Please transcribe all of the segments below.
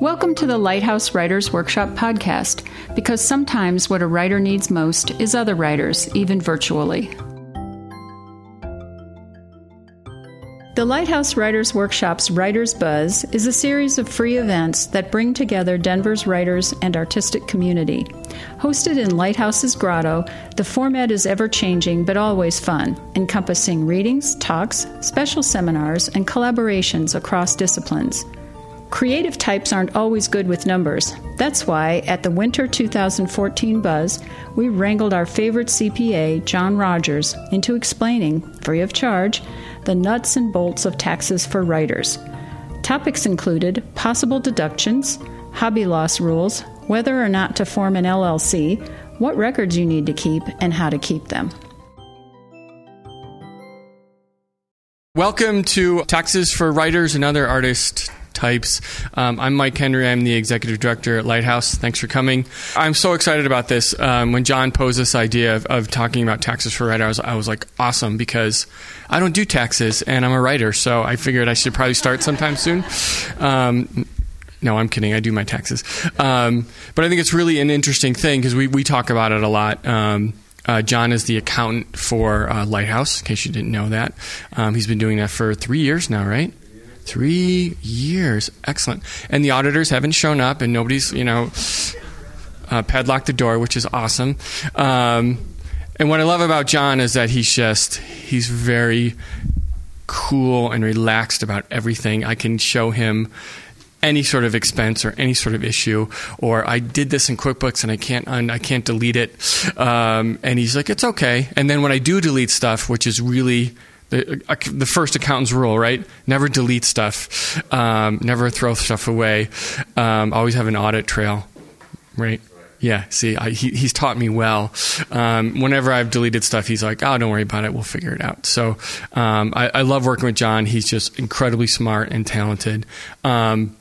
Welcome to the Lighthouse Writers Workshop podcast, because sometimes what a writer needs most is other writers, even virtually. The Lighthouse Writers Workshop's Writers Buzz is a series of free events that bring together Denver's writers and artistic community. Hosted in Lighthouse's Grotto, the format is ever changing but always fun, encompassing readings, talks, special seminars, and collaborations across disciplines. Creative types aren't always good with numbers. That's why, at the Winter 2014 Buzz, we wrangled our favorite CPA, John Rogers, into explaining, free of charge, the nuts and bolts of taxes for writers. Topics included possible deductions, hobby loss rules, whether or not to form an LLC, what records you need to keep, and how to keep them. Welcome to Taxes for Writers and Other Artists types. Um, I'm Mike Henry. I'm the executive director at Lighthouse. Thanks for coming. I'm so excited about this. Um, when John posed this idea of, of talking about taxes for writers, I was, like, awesome, because I don't do taxes and I'm a writer, so I figured I should probably start sometime soon. Um, no, I'm kidding. I do my taxes. Um, but I think it's really an interesting thing because we, we talk about it a lot. Um, uh, John is the accountant for uh, Lighthouse, in case you didn't know that. Um, he's been doing that for three years now, right? Three years. Excellent. And the auditors haven't shown up, and nobody's, you know, uh, padlocked the door, which is awesome. Um, and what I love about John is that he's just, he's very cool and relaxed about everything. I can show him any sort of expense or any sort of issue, or I did this in QuickBooks and I can't un- I can't delete it. Um, and he's like, it's okay. And then when I do delete stuff, which is really the, uh, the first accountant's rule, right? Never delete stuff, um, never throw stuff away. Um, always have an audit trail, right? Yeah, see, I, he, he's taught me well. Um, whenever I've deleted stuff, he's like, "Oh, don't worry about it. We'll figure it out." So um, I, I, love working with John. He's just incredibly smart and talented. Um,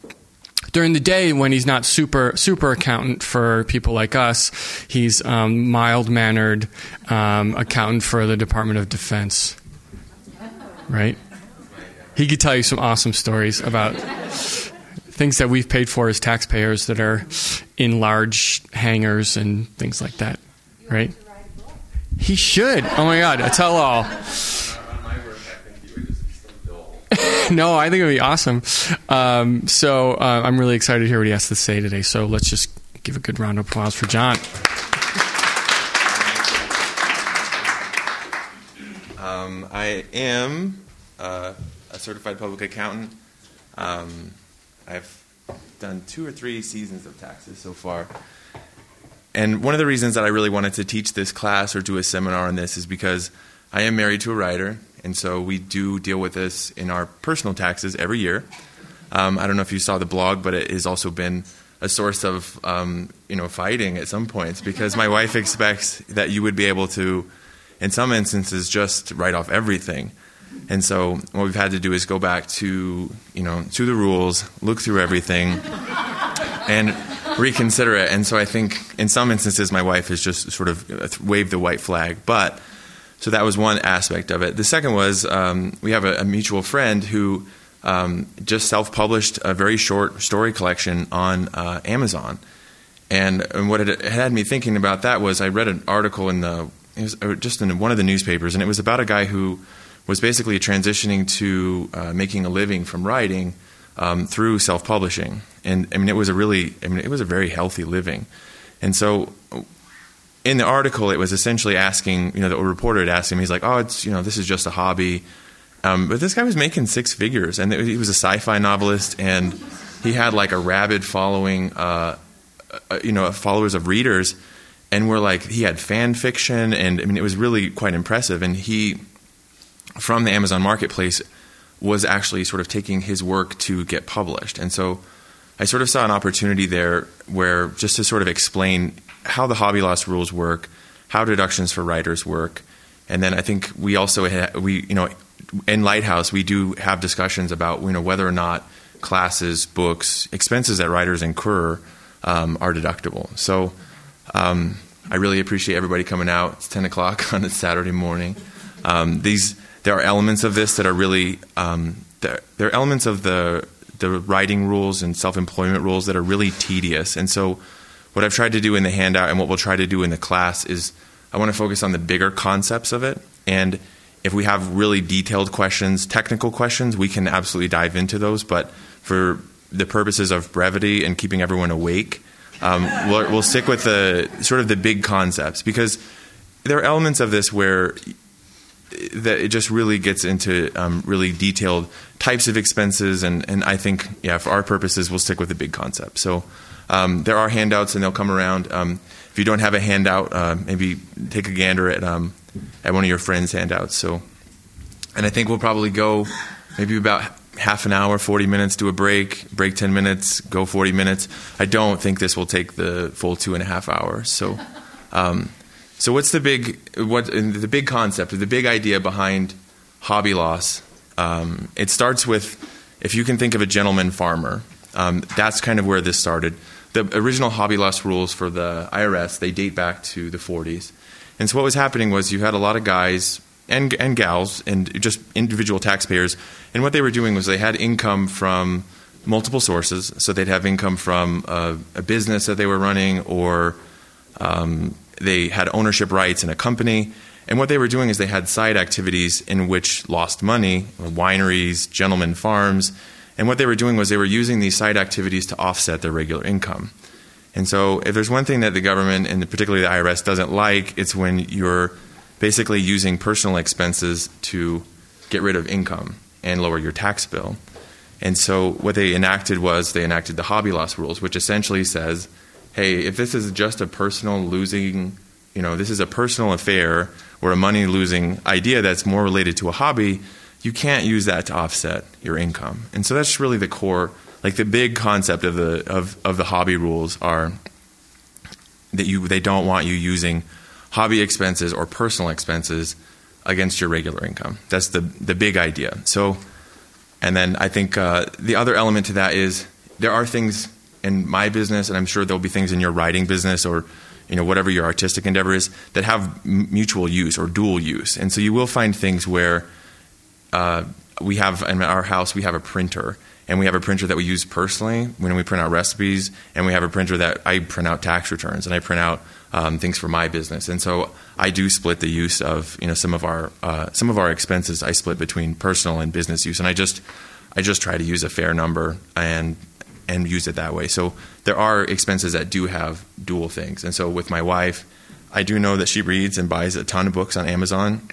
during the day, when he's not super super accountant for people like us, he's um, mild mannered um, accountant for the Department of Defense right? He could tell you some awesome stories about things that we've paid for as taxpayers that are in large hangars and things like that, right? He should. Oh my God, a tell all. no, I think it would be awesome. Um, so uh, I'm really excited to hear what he has to say today. So let's just give a good round of applause for John. Um, I am uh, a certified public accountant. Um, I've done two or three seasons of taxes so far. And one of the reasons that I really wanted to teach this class or do a seminar on this is because I am married to a writer, and so we do deal with this in our personal taxes every year. Um, I don't know if you saw the blog, but it has also been a source of um, you know fighting at some points because my wife expects that you would be able to, in some instances, just write off everything. And so what we've had to do is go back to you know to the rules, look through everything, and reconsider it. And so I think in some instances my wife has just sort of waved the white flag. But so that was one aspect of it. The second was um, we have a, a, mutual friend who um, just self-published a very short story collection on uh, Amazon. And, and what it had me thinking about that was I read an article in the it was just in one of the newspapers, and it was about a guy who was basically transitioning to uh, making a living from writing um, through self-publishing, and I mean it was a really, I mean it was a very healthy living, and so in the article it was essentially asking, you know, the reporter had asked him, he's like, oh, it's you know, this is just a hobby, um, but this guy was making six figures, and he was a sci-fi novelist, and he had like a rabid following, uh, uh, you know, followers of readers, and we're like, he had fan fiction, and I mean it was really quite impressive, and he from the Amazon Marketplace was actually sort of taking his work to get published. And so I sort of saw an opportunity there where just to sort of explain how the hobby loss rules work, how deductions for writers work, and then I think we also ha- we you know in Lighthouse we do have discussions about you know whether or not classes, books, expenses that writers incur um, are deductible. So um, I really appreciate everybody coming out. It's ten o'clock on a Saturday morning. Um, these there are elements of this that are really um, there, there, are elements of the the writing rules and self employment rules that are really tedious. And so, what I've tried to do in the handout and what we'll try to do in the class is I want to focus on the bigger concepts of it. And if we have really detailed questions, technical questions, we can absolutely dive into those. But for the purposes of brevity and keeping everyone awake, um, we'll, we'll stick with the sort of the big concepts because there are elements of this where that it just really gets into um, really detailed types of expenses, and, and I think yeah, for our purposes, we'll stick with the big concept. So um, there are handouts, and they'll come around. Um, if you don't have a handout, uh, maybe take a gander at um, at one of your friends' handouts. So, and I think we'll probably go maybe about half an hour, 40 minutes, do a break, break 10 minutes, go 40 minutes. I don't think this will take the full two and a half hours. So, um, so what's the big what the big concept, the big idea behind hobby loss? Um, it starts with if you can think of a gentleman farmer. Um, that's kind of where this started. The original hobby loss rules for the IRS they date back to the 40s, and so what was happening was you had a lot of guys and and gals and just individual taxpayers, and what they were doing was they had income from multiple sources. So they'd have income from a, a business that they were running or um, they had ownership rights in a company. And what they were doing is they had side activities in which lost money, wineries, gentlemen farms. And what they were doing was they were using these side activities to offset their regular income. And so, if there's one thing that the government, and particularly the IRS, doesn't like, it's when you're basically using personal expenses to get rid of income and lower your tax bill. And so, what they enacted was they enacted the hobby loss rules, which essentially says hey, if this is just a personal losing, you know, this is a personal affair or a money losing idea that's more related to a hobby, you can't use that to offset your income. And so that's really the core, like the big concept of the of, of the hobby rules are that you they don't want you using hobby expenses or personal expenses against your regular income. That's the the big idea. So, and then I think uh, the other element to that is there are things in my business, and I'm sure there'll be things in your writing business or you know whatever your artistic endeavor is that have mutual use or dual use, and so you will find things where uh, we have in our house we have a printer, and we have a printer that we use personally when we print out recipes, and we have a printer that I print out tax returns and I print out um, things for my business, and so I do split the use of you know some of our uh, some of our expenses I split between personal and business use, and I just I just try to use a fair number and and use it that way. So there are expenses that do have dual things. And so with my wife, I do know that she reads and buys a ton of books on Amazon.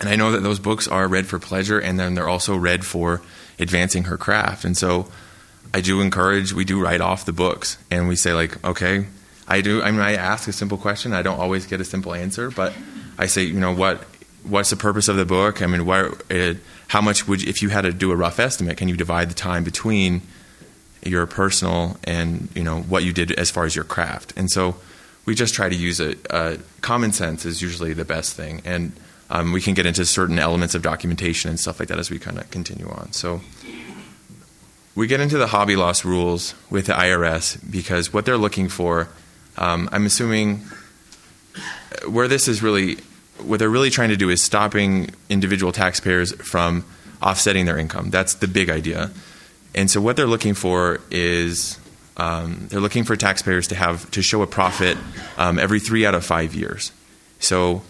And I know that those books are read for pleasure and then they're also read for advancing her craft. And so I do encourage, we do write off the books and we say, like, okay, I do, I mean, I ask a simple question. I don't always get a simple answer, but I say, you know, what, what's the purpose of the book? I mean, it, how much would, you, if you had to do a rough estimate, can you divide the time between your personal and you know what you did as far as your craft. And so we just try to use it. Uh, common sense is usually the best thing, and um, we can get into certain elements of documentation and stuff like that as we kind of continue on. So we get into the hobby loss rules with the IRS because what they're looking for, um, I'm assuming, where this is really what they're really trying to do is stopping individual taxpayers from offsetting their income. That's the big idea. And so what they're looking for is um, they're looking for taxpayers to have to show a profit um, every three out of five years. So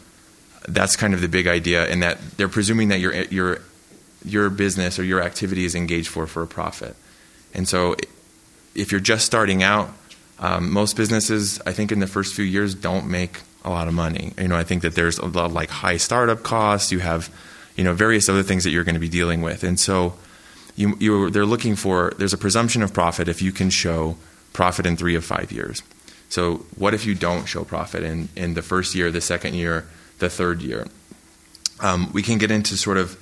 that's kind of the big idea, and that they're presuming that your your your business or your activity is engaged for for a profit. And so if you're just starting out, um, most businesses, I think, in the first few years, don't make a lot of money. You know, I think that there's a lot of like high startup costs. You have, you know, various other things that you're going to be dealing with, and so you, you, they're looking for there's a presumption of profit if you can show profit in three of five years. So what if you don't show profit in, in the first year, the second year, the third year? Um, we can get into sort of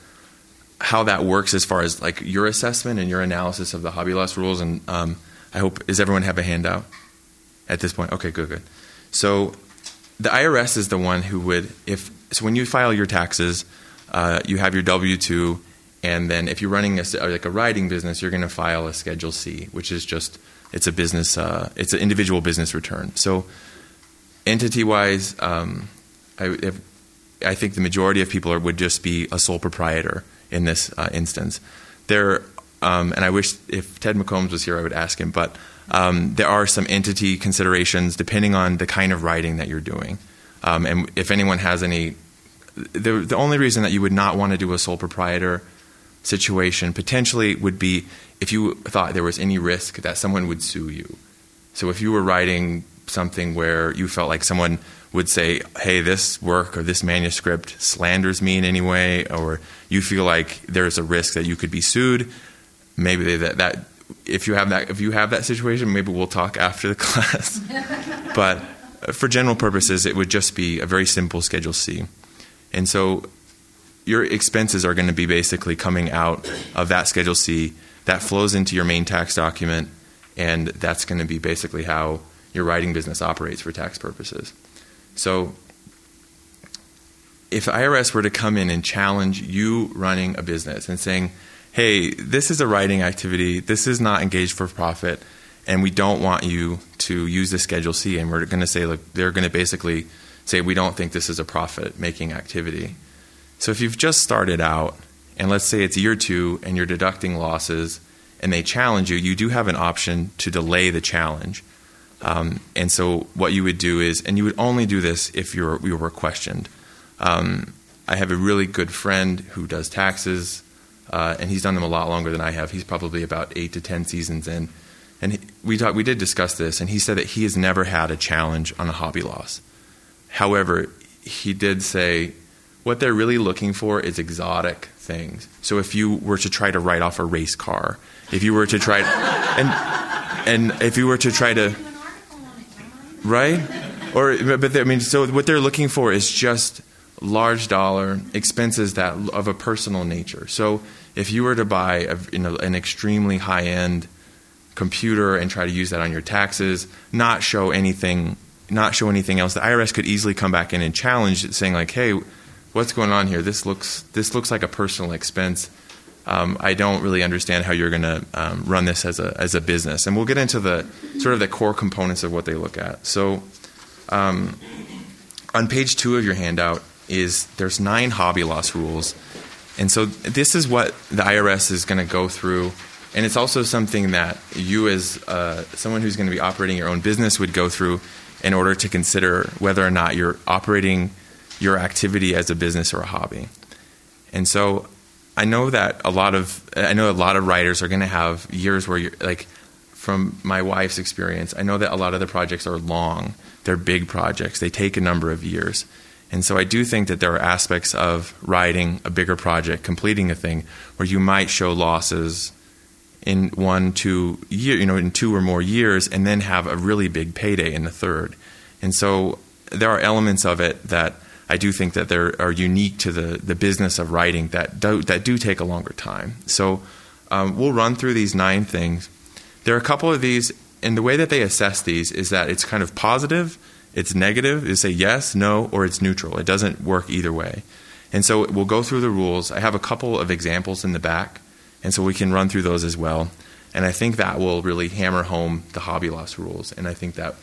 how that works as far as like your assessment and your analysis of the hobby loss rules. And um, I hope does everyone have a handout at this point? Okay, good, good. So the IRS is the one who would if so when you file your taxes, uh, you have your W two and then if you're running a, like a writing business, you're going to file a Schedule C, which is just it's a business, uh, it's an individual business return. So entity wise, um, I, if, I think the majority of people are, would just be a sole proprietor in this uh, instance. There um, and I wish if Ted McCombs was here, I would ask him, but um, there are some entity considerations depending on the kind of writing that you're doing. Um, and if anyone has any, the, the only reason that you would not want to do a sole proprietor situation potentially would be if you thought there was any risk that someone would sue you. So if you were writing something where you felt like someone would say, hey, this work or this manuscript slanders me in any way, or you feel like there's a risk that you could be sued, maybe that, that if you have that if you have that situation, maybe we'll talk after the class. but for general purposes, it would just be a very simple Schedule C. And so your expenses are going to be basically coming out of that Schedule C that flows into your main tax document, and that's going to be basically how your writing business operates for tax purposes. So if IRS were to come in and challenge you running a business and saying, hey, this is a writing activity, this is not engaged for profit, and we don't want you to use the Schedule C, and we're going to say, like, they're going to basically say, we don't think this is a profit making activity. So if you've just started out, and let's say it's year two, and you're deducting losses, and they challenge you, you do have an option to delay the challenge. Um, and so what you would do is, and you would only do this if you were, you were questioned. Um, I have a really good friend who does taxes, uh, and he's done them a lot longer than I have. He's probably about eight to ten seasons in. And he, we talked, we did discuss this, and he said that he has never had a challenge on a hobby loss. However, he did say what they're really looking for is exotic things. So if you were to try to write off a race car, if you were to try, and and if you were to try to right? Or, but I mean, so what they're looking for is just large dollar expenses that of a personal nature. So if you were to buy a, you know, an extremely high end computer and try to use that on your taxes, not show anything, not show anything else, the IRS could easily come back in and challenge it, saying like, "Hey, what's going on here? This looks this looks like a personal expense." Um, I don't really understand how you're going to um, run this as a as a business. And we'll get into the sort of the core components of what they look at. So, um, on page two of your handout is there's nine hobby loss rules, and so this is what the IRS is going to go through. And it's also something that you, as uh, someone who's going to be operating your own business, would go through in order to consider whether or not you're operating your activity as a business or a hobby. And so I know that a lot of I know a lot of writers are going to have years where you're like from my wife's experience, I know that a lot of the projects are long. They're big projects. They take a number of years. And so I do think that there are aspects of writing a bigger project, completing a thing, where you might show losses in one, two year, you know, in two or more years, and then have a really big payday in the third. And so there are elements of it that I do think that they are unique to the, the business of writing that do, that do take a longer time. So um, we'll run through these nine things. There are a couple of these, and the way that they assess these is that it's kind of positive, it's negative, is say yes, no, or it's neutral. It doesn't work either way. And so we'll go through the rules. I have a couple of examples in the back, and so we can run through those as well. And I think that will really hammer home the hobby loss rules. And I think that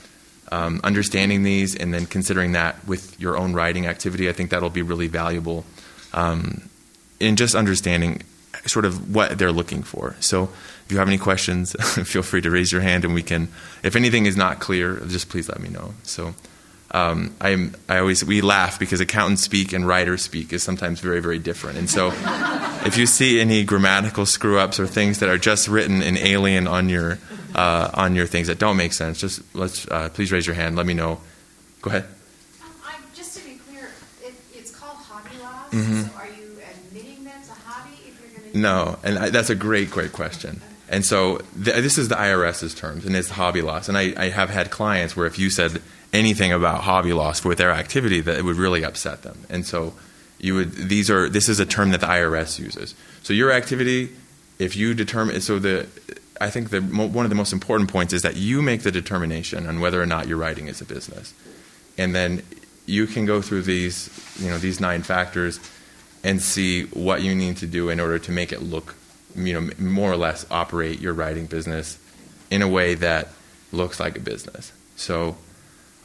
um, understanding these and then considering that with your own writing activity, I think that'll be really valuable um, in just understanding sort of what they're looking for. So if you have any questions, feel free to raise your hand and we can, if anything is not clear, just please let me know. So um, I'm, I always, we laugh because accountants speak and writers speak is sometimes very, very different. And so if you see any grammatical screw ups or things that are just written in alien on your, uh, on your things that don't make sense, just let's uh, please raise your hand. Let me know. Go ahead. Um, just to be clear, it, it's called hobby loss. Mm-hmm. So are you admitting that's a hobby? If you're going to No, and I, that's a great, great question. And so th- this is the IRS's terms, and it's hobby loss. And I, I have had clients where if you said anything about hobby loss with their activity, that it would really upset them. And so you would these are this is a term that the IRS uses. So your activity, if you determine so the I think the, one of the most important points is that you make the determination on whether or not you're writing as a business, and then you can go through these, you know, these nine factors, and see what you need to do in order to make it look, you know, more or less operate your writing business in a way that looks like a business. So,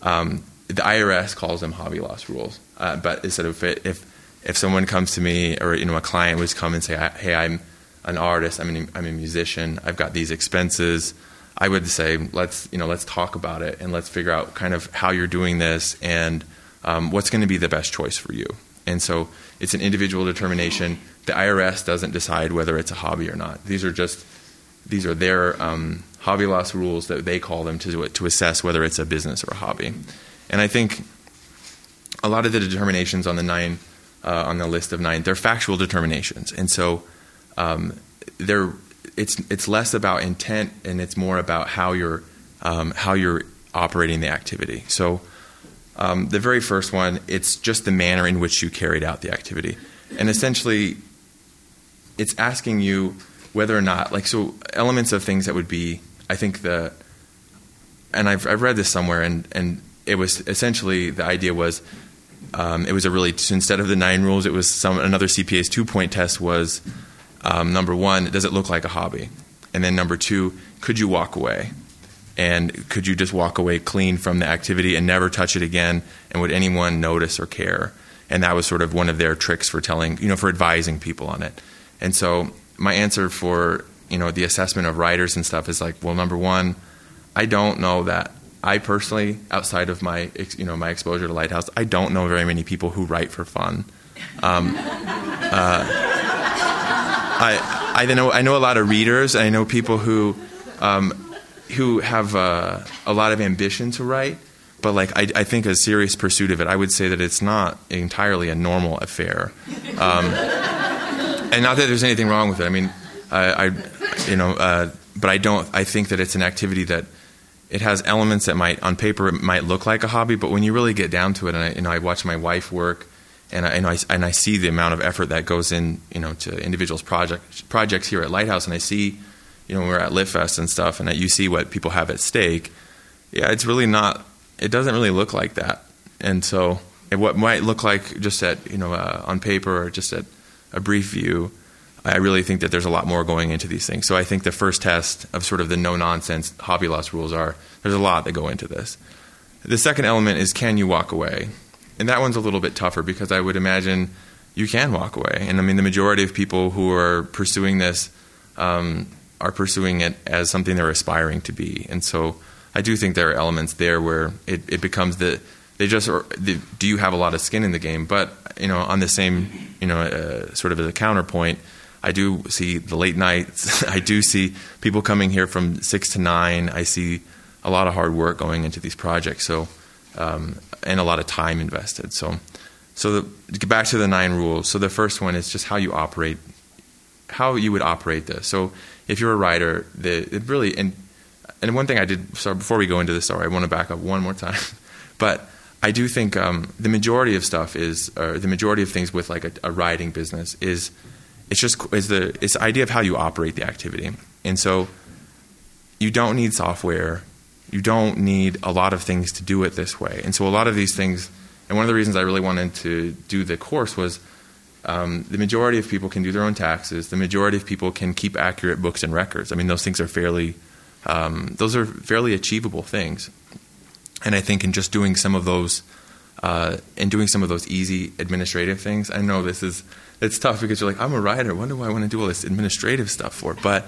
um, the IRS calls them hobby loss rules, uh, but instead of if if someone comes to me or you know a client would come and say, "Hey, I'm an artist. I'm, an, I'm a musician. I've got these expenses. I would say let's you know let's talk about it and let's figure out kind of how you're doing this and um, what's going to be the best choice for you. And so it's an individual determination. The IRS doesn't decide whether it's a hobby or not. These are just these are their um, hobby loss rules that they call them to to assess whether it's a business or a hobby. And I think a lot of the determinations on the nine uh, on the list of nine they're factual determinations, and so um, they're it's it's less about intent and it's more about how you're um, how you're operating the activity. So um, the very first one, it's just the manner in which you carried out the activity, and essentially, it's asking you whether or not like so elements of things that would be I think the and I've I've read this somewhere and and it was essentially the idea was um, it was a really instead of the nine rules it was some another CPA's two point test was um, number one does it look like a hobby? And then number two could you walk away and could you just walk away clean from the activity and never touch it again and would anyone notice or care and that was sort of one of their tricks for telling you know for advising people on it and so my answer for you know the assessment of writers and stuff is like well number one I don't know that I personally, outside of my you know my exposure to Lighthouse, I don't know very many people who write for fun. Um, uh, I I know I know a lot of readers. I know people who um, who have uh, a lot of ambition to write, but like I, I, think a serious pursuit of it. I would say that it's not entirely a normal affair, um, and not that there's anything wrong with it. I mean, I, I you know, uh, but I don't. I think that it's an activity that it has elements that might, on paper, it might look like a hobby, but when you really get down to it, and I, you know, I watch my wife work, and I, and I, and I see the amount of effort that goes in, you know, to individuals' project projects here at Lighthouse, and I see, you know, when we're at LitFest and stuff, and that you see what people have at stake. Yeah, it's really not. It doesn't really look like that, and so what might look like just at you know uh, on paper or just at a brief view I really think that there's a lot more going into these things. So I think the first test of sort of the no nonsense hobby loss rules are there's a lot that go into this. The second element is can you walk away? And that one's a little bit tougher because I would imagine you can walk away. And I mean, the majority of people who are pursuing this um, are pursuing it as something they're aspiring to be. And so I do think there are elements there where it, it becomes the they just or the, do you have a lot of skin in the game? But you know, on the same you know uh, sort of as a counterpoint I do see the late nights. I do see people coming here from six to nine. I see a lot of hard work going into these projects. So, um, and a lot of time invested. So, so the, to get back to the nine rules. So the first one is just how you operate, how you would operate this. So if you're a writer, the it really and and one thing I did. So before we go into this story, I want to back up one more time, but. I do think um, the majority of stuff is, or the majority of things with like a, a writing business is it's just it's the it's the idea of how you operate the activity. And so you don't need software. You don't need a lot of things to do it this way. And so a lot of these things, and one of the reasons I really wanted to do the course was um, the majority of people can do their own taxes. The majority of people can keep accurate books and records. I mean, those things are fairly um, those are fairly achievable things. And I think in just doing some of those, uh, in doing some of those easy administrative things, I know this is it's tough because you're like, I'm a writer. What do I want to do all this administrative stuff for? But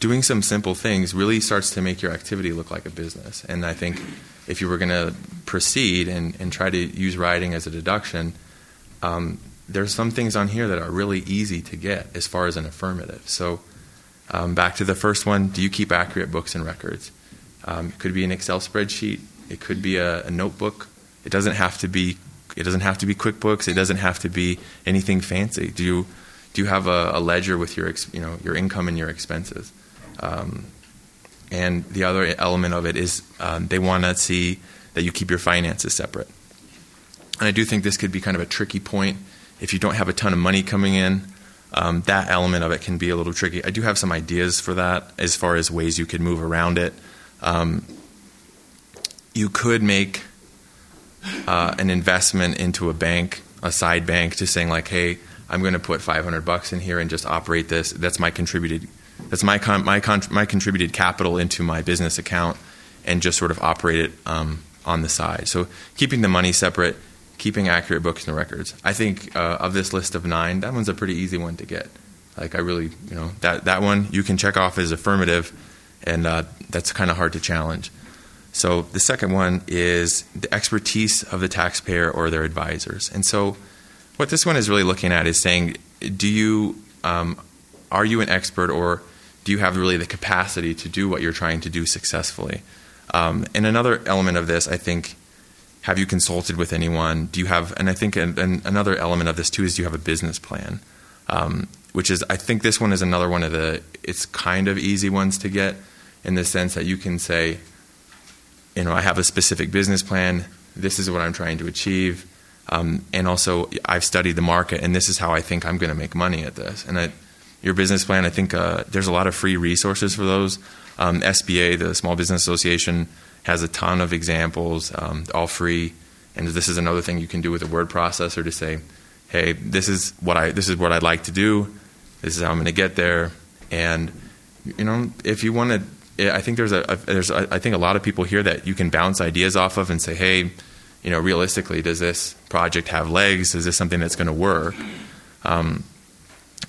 doing some simple things really starts to make your activity look like a business. And I think if you were going to proceed and, and try to use writing as a deduction, um, there's some things on here that are really easy to get as far as an affirmative. So um, back to the first one, do you keep accurate books and records? Um, it could be an Excel spreadsheet. It could be a, a notebook. It doesn't have to be it doesn't have to be QuickBooks. It doesn't have to be anything fancy. Do you do you have a, a ledger with your you know your income and your expenses? Um, and the other element of it is um, they want to see that you keep your finances separate. And I do think this could be kind of a tricky point if you don't have a ton of money coming in. Um, that element of it can be a little tricky. I do have some ideas for that as far as ways you could move around it. Um, you could make uh, an investment into a bank, a side bank, just saying like, hey, I'm going to put 500 bucks in here and just operate this. That's my contributed. That's my con- my con- my contributed capital into my business account, and just sort of operate it um, on the side. So keeping the money separate, keeping accurate books and records. I think uh, of this list of nine, that one's a pretty easy one to get. Like I really, you know, that that one you can check off as affirmative, and uh, that's kind of hard to challenge. So the second one is the expertise of the taxpayer or their advisors. And so what this one is really looking at is saying, do you um, are you an expert or do you have really the capacity to do what you're trying to do successfully? Um, and another element of this, I think, have you consulted with anyone? Do you have, and I think an, an, another element of this too is do you have a business plan? Um, which is, I think this one is another one of the, it's kind of easy ones to get in the sense that you can say, you know, I have a specific business plan. This is what I'm trying to achieve. Um, and also, I've studied the market, and this is how I think I'm going to make money at this. And I, your business plan, I think uh, there's a lot of free resources for those. Um, SBA, the Small Business Association, has a ton of examples, um, all free. And this is another thing you can do with a word processor to say, "Hey, this is what I this is what I'd like to do. This is how I'm going to get there." And you know, if you want to, I think there's a, a there's a, I think a lot of people here that you can bounce ideas off of and say, "Hey, you know, realistically, does this project have legs? Is this something that's going to work?" Um,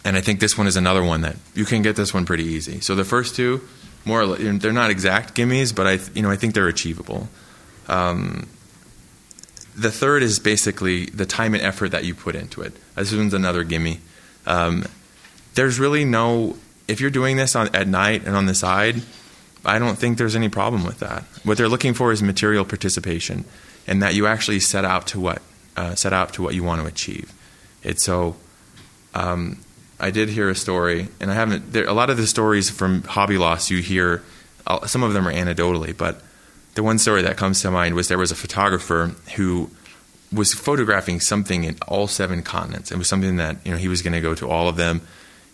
and I think this one is another one that you can get this one pretty easy. So the first two, more they're not exact gimmies, but I you know I think they're achievable. Um, the third is basically the time and effort that you put into it. This one's another gimme. Um, there's really no if you're doing this on, at night and on the side, I don't think there's any problem with that. What they're looking for is material participation, and that you actually set out to what uh, set out to what you want to achieve. It's so. Um, I did hear a story, and I haven't. There, a lot of the stories from hobby loss you hear, uh, some of them are anecdotally, but the one story that comes to mind was there was a photographer who was photographing something in all seven continents. It was something that you know he was going to go to all of them.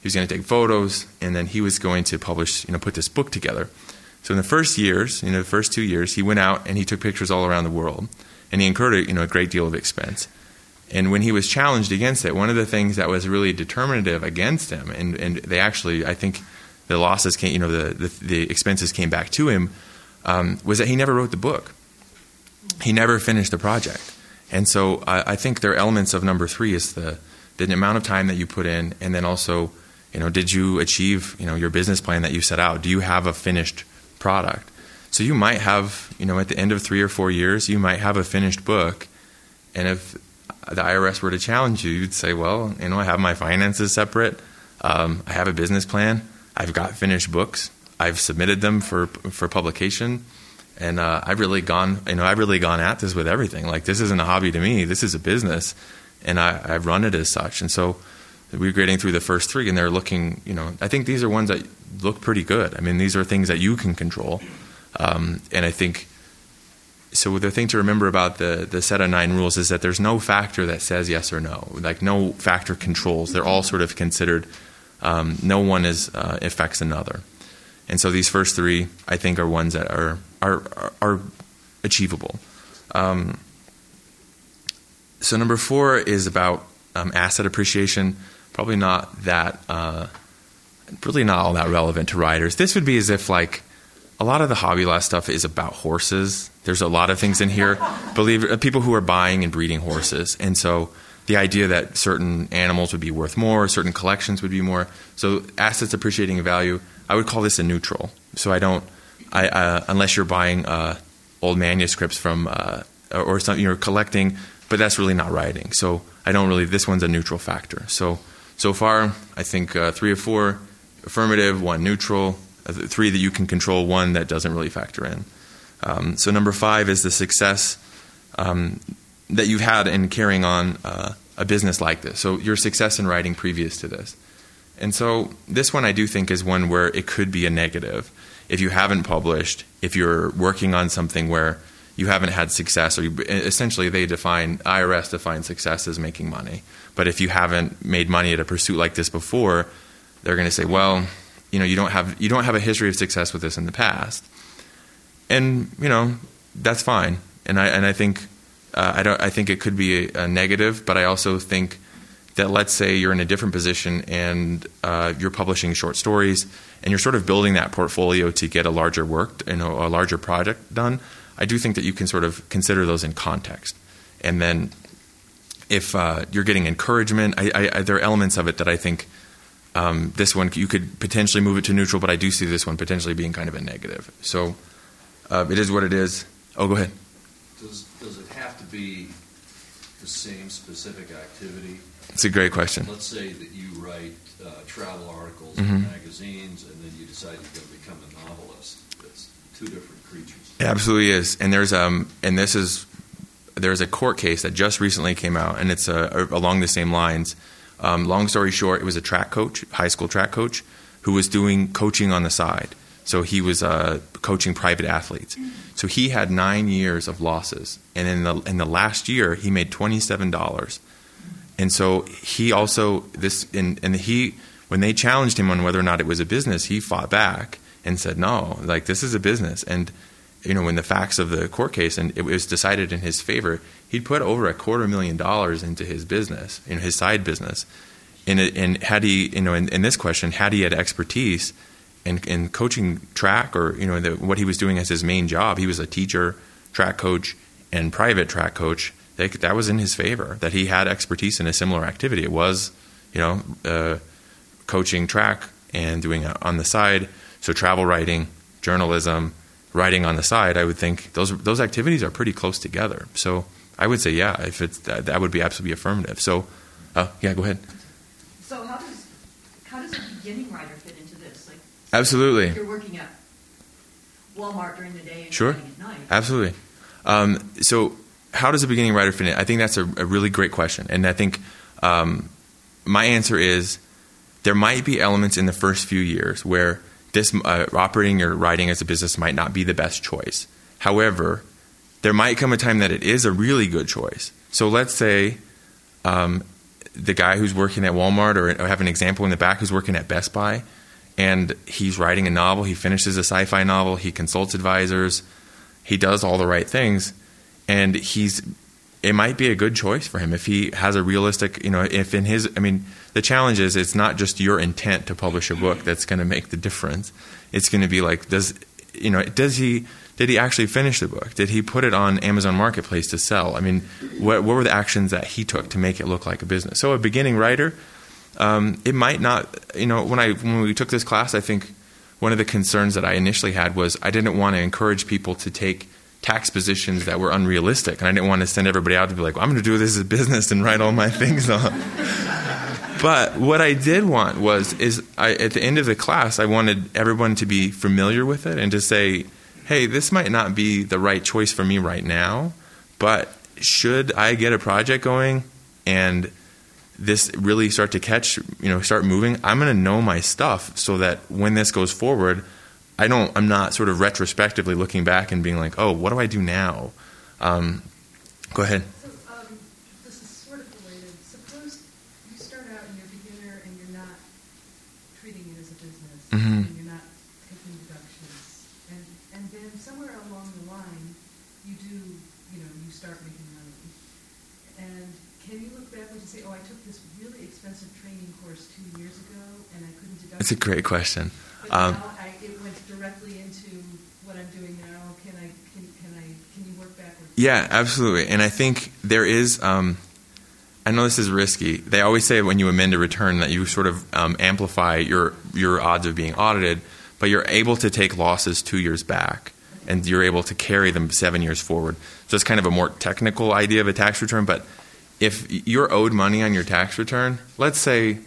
He was going to take photos, and then he was going to publish, you know, put this book together. So in the first years, you know, the first two years, he went out and he took pictures all around the world, and he incurred you know a great deal of expense. And when he was challenged against it, one of the things that was really determinative against him, and, and they actually, I think, the losses came, you know, the, the, the expenses came back to him, um, was that he never wrote the book. He never finished the project. And so I, I think there are elements of number three is the, the amount of time that you put in, and then also, you know, did you achieve, you know, your business plan that you set out? Do you have a finished product? So you might have, you know, at the end of three or four years, you might have a finished book, and if the IRS were to challenge you, you'd say, well, you know, I have my finances separate. Um, I have a business plan. I've got finished books. I've submitted them for for publication, and uh, I've really gone, you know, I've really gone at this with everything. Like this isn't a hobby to me. This is a business, and I, I've run it as such. And so we're grading through the first three, and they're looking, you know, I think these are ones that look pretty good. I mean, these are things that you can control, um, and I think so the thing to remember about the, the set of nine rules is that there's no factor that says yes or no. Like no factor controls. They're all sort of considered. Um, no one is uh, affects another, and so these first three I think are ones that are are are, achievable. Um, so number four is about um, asset appreciation. Probably not that. Uh, really not all that relevant to riders. This would be as if like a lot of the hobby loss stuff is about horses. There's a lot of things in here. Believe uh, people who are buying and breeding horses, and so the idea that certain animals would be worth more, certain collections would be more. So assets appreciating in value. I would call this a neutral. So I don't, I uh, unless you're buying uh, old manuscripts from uh, or something you're collecting, but that's really not writing. So I don't really. This one's a neutral factor. So so far, I think uh, three or four affirmative, one neutral, uh, three that you can control, one that doesn't really factor in. Um, so number five is the success um, that you've had in carrying on uh, a business like this. So your success in writing previous to this. And so this one I do think is one where it could be a negative. If you haven't published, if you're working on something where you haven't had success, or you, essentially they define IRS defines success as making money. But if you haven't made money at a pursuit like this before, they're going to say, well, you know you don't have you don't have a history of success with this in the past, and you know that's fine. And I and I think uh, I don't I think it could be a, a, negative, but I also think that let's say you're in a different position and uh, you're publishing short stories and you're sort of building that portfolio to get a larger work, you know, a larger project done. I do think that you can sort of consider those in context, and then if uh, you're getting encouragement, I, I, there are elements of it that I think um, this one you could potentially move it to neutral, but I do see this one potentially being kind of a negative. So uh, it is what it is. Oh, go ahead. Does, does it have to be the same specific activity? It's a great question. Let's say that you write uh, travel articles Mhm. in magazines, and then you decide you're going to become a novelist. It's two different creatures. It absolutely is. And there's um and this is there's a court case that just recently came out, and it's uh, along the same lines. Um, long story short, it was a track coach, high school track coach, who was doing coaching on the side. So he was uh, coaching private athletes. So he had nine years of losses, and in the in the last year, he made twenty seven dollars. And so he also this and, and he when they challenged him on whether or not it was a business, he fought back and said no, like this is a business. And you know when the facts of the court case and it was decided in his favor, he'd put over a quarter million dollars into his business, in his side business. And, and had he, you know, in, in this question, had he had expertise in, in coaching track or you know the, what he was doing as his main job, he was a teacher, track coach, and private track coach. That, that was in his favor. That he had expertise in a similar activity. It was, you know, uh, coaching track and doing it on the side. So travel writing, journalism, writing on the side. I would think those those activities are pretty close together. So I would say, yeah, if it's that, that would be absolutely affirmative. So, uh, yeah, go ahead. So how does, how does a beginning writer fit into this? Like, Absolutely. you're working at Walmart during the day and Sure. at night. Absolutely. Um, so, how does a beginning writer fit in? I think that's a, a really great question, and I think um, my answer is there might be elements in the first few years where this uh, operating or writing as a business might not be the best choice. However, there might come a time that it is a really good choice. So, let's say um, the guy who's working at Walmart, or I have an example in the back who's working at Best Buy, and he's writing a novel. He finishes a sci-fi novel. He consults advisors. He does all the right things, and he's. It might be a good choice for him if he has a realistic, you know, if in his. I mean, the challenge is it's not just your intent to publish a book that's going to make the difference. It's going to be like, does you know, does he did he actually finish the book? Did he put it on Amazon Marketplace to sell? I mean, what, what were the actions that he took to make it look like a business? So, a beginning writer, um, it might not. You know, when I when we took this class, I think one of the concerns that I initially had was I didn't want to encourage people to take tax positions that were unrealistic, and I didn't want to send everybody out to be like, well, "I'm going to do this as a business and write all my things on." but what I did want was is I, at the end of the class, I wanted everyone to be familiar with it and to say, "Hey, this might not be the right choice for me right now, but should I get a project going and this really start to catch, you know, start moving, I'm going to know my stuff so that when this goes forward, I don't, I'm not sort of retrospectively looking back and being like, oh, what do I do now? Um, go ahead. So, um, this is sort of related. Suppose you start out and you're a beginner and you're not treating it as a business, Mhm. and you're not taking deductions, and and then somewhere along the line, you do, you know, you start making money. And can you look back and say, oh, I took this really expensive training course two years ago, and I That's a great question. Um, I, it went directly into what I'm doing now. Can I? Can, can I? Can you work backwards? Yeah, absolutely. And I think there is. Um, I know this is risky. They always say when you amend a return that you sort of um, amplify your your odds of being audited, but you're able to take losses two years back, and you're able to carry them seven years forward. So it's kind of a more technical idea of a tax return. But if you're owed money on your tax return, let's say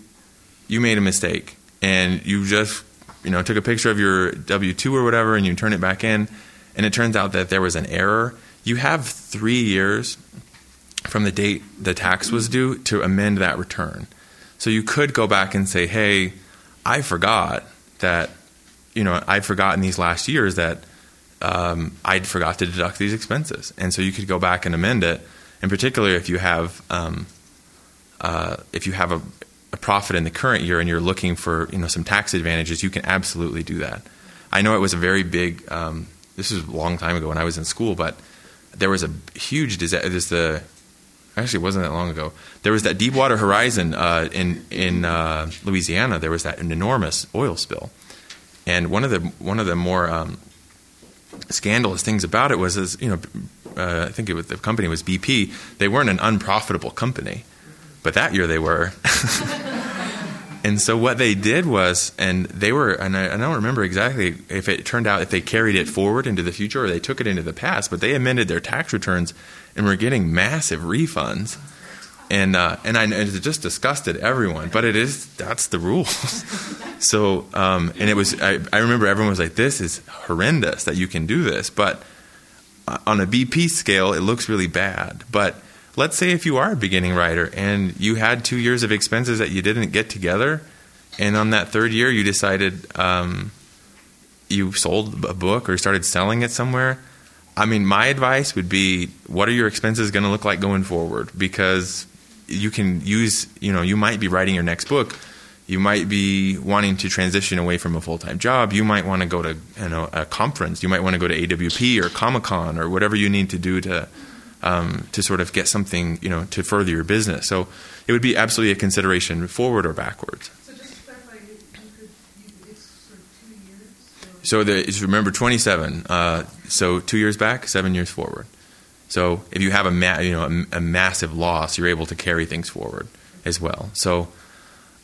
you made a mistake and you just you know took a picture of your W2 or whatever and you turn it back in and it turns out that there was an error, you have 3 years from the date the tax was due to amend that return. So you could go back and say, "Hey, I forgot that you know, I forgot forgotten these last years that um, I forgot to deduct these expenses." And so you could go back and amend it. In particular, if you have um, uh, if you have a, a profit in the current year and you're looking for you know some tax advantages, you can absolutely do that. I know it was a very big. Um, this was a long time ago when I was in school, but there was a huge disaster. This the actually it wasn't that long ago. There was that Deepwater Horizon uh, in in uh, Louisiana. There was that enormous oil spill, and one of the one of the more um, scandalous things about it was, is you know, uh, I think was, the company was BP. They weren't an unprofitable company, but that year they were. And so what they did was, and they were, and I, I don't remember exactly if it turned out if they carried it forward into the future or they took it into the past, but they amended their tax returns and were getting massive refunds. And uh, and I it just disgusted everyone, but it is that's the rules. so um, and it was I, I remember everyone was like, "This is horrendous that you can do this," but uh, on a BP scale, it looks really bad. But let's say if you are a beginning writer and you had two years of expenses that you didn't get together, and on that third year you decided um, you sold a book or started selling it somewhere. I mean, my advice would be, what are your expenses going to look like going forward? Because you can use, you know, you might be writing your next book. You might be wanting to transition away from a full time job. You might want to go to, you know, a conference. You might want to go to AWP or Comic Con or whatever you need to do to um, to sort of get something, you know, to further your business. So it would be absolutely a consideration forward or backwards. So just to clarify, you, you could, you, it's sort of two years? So the, remember 27. Uh, so two years back, seven years forward. So if you have a ma- you know a, a massive loss, you're able to carry things forward as well. So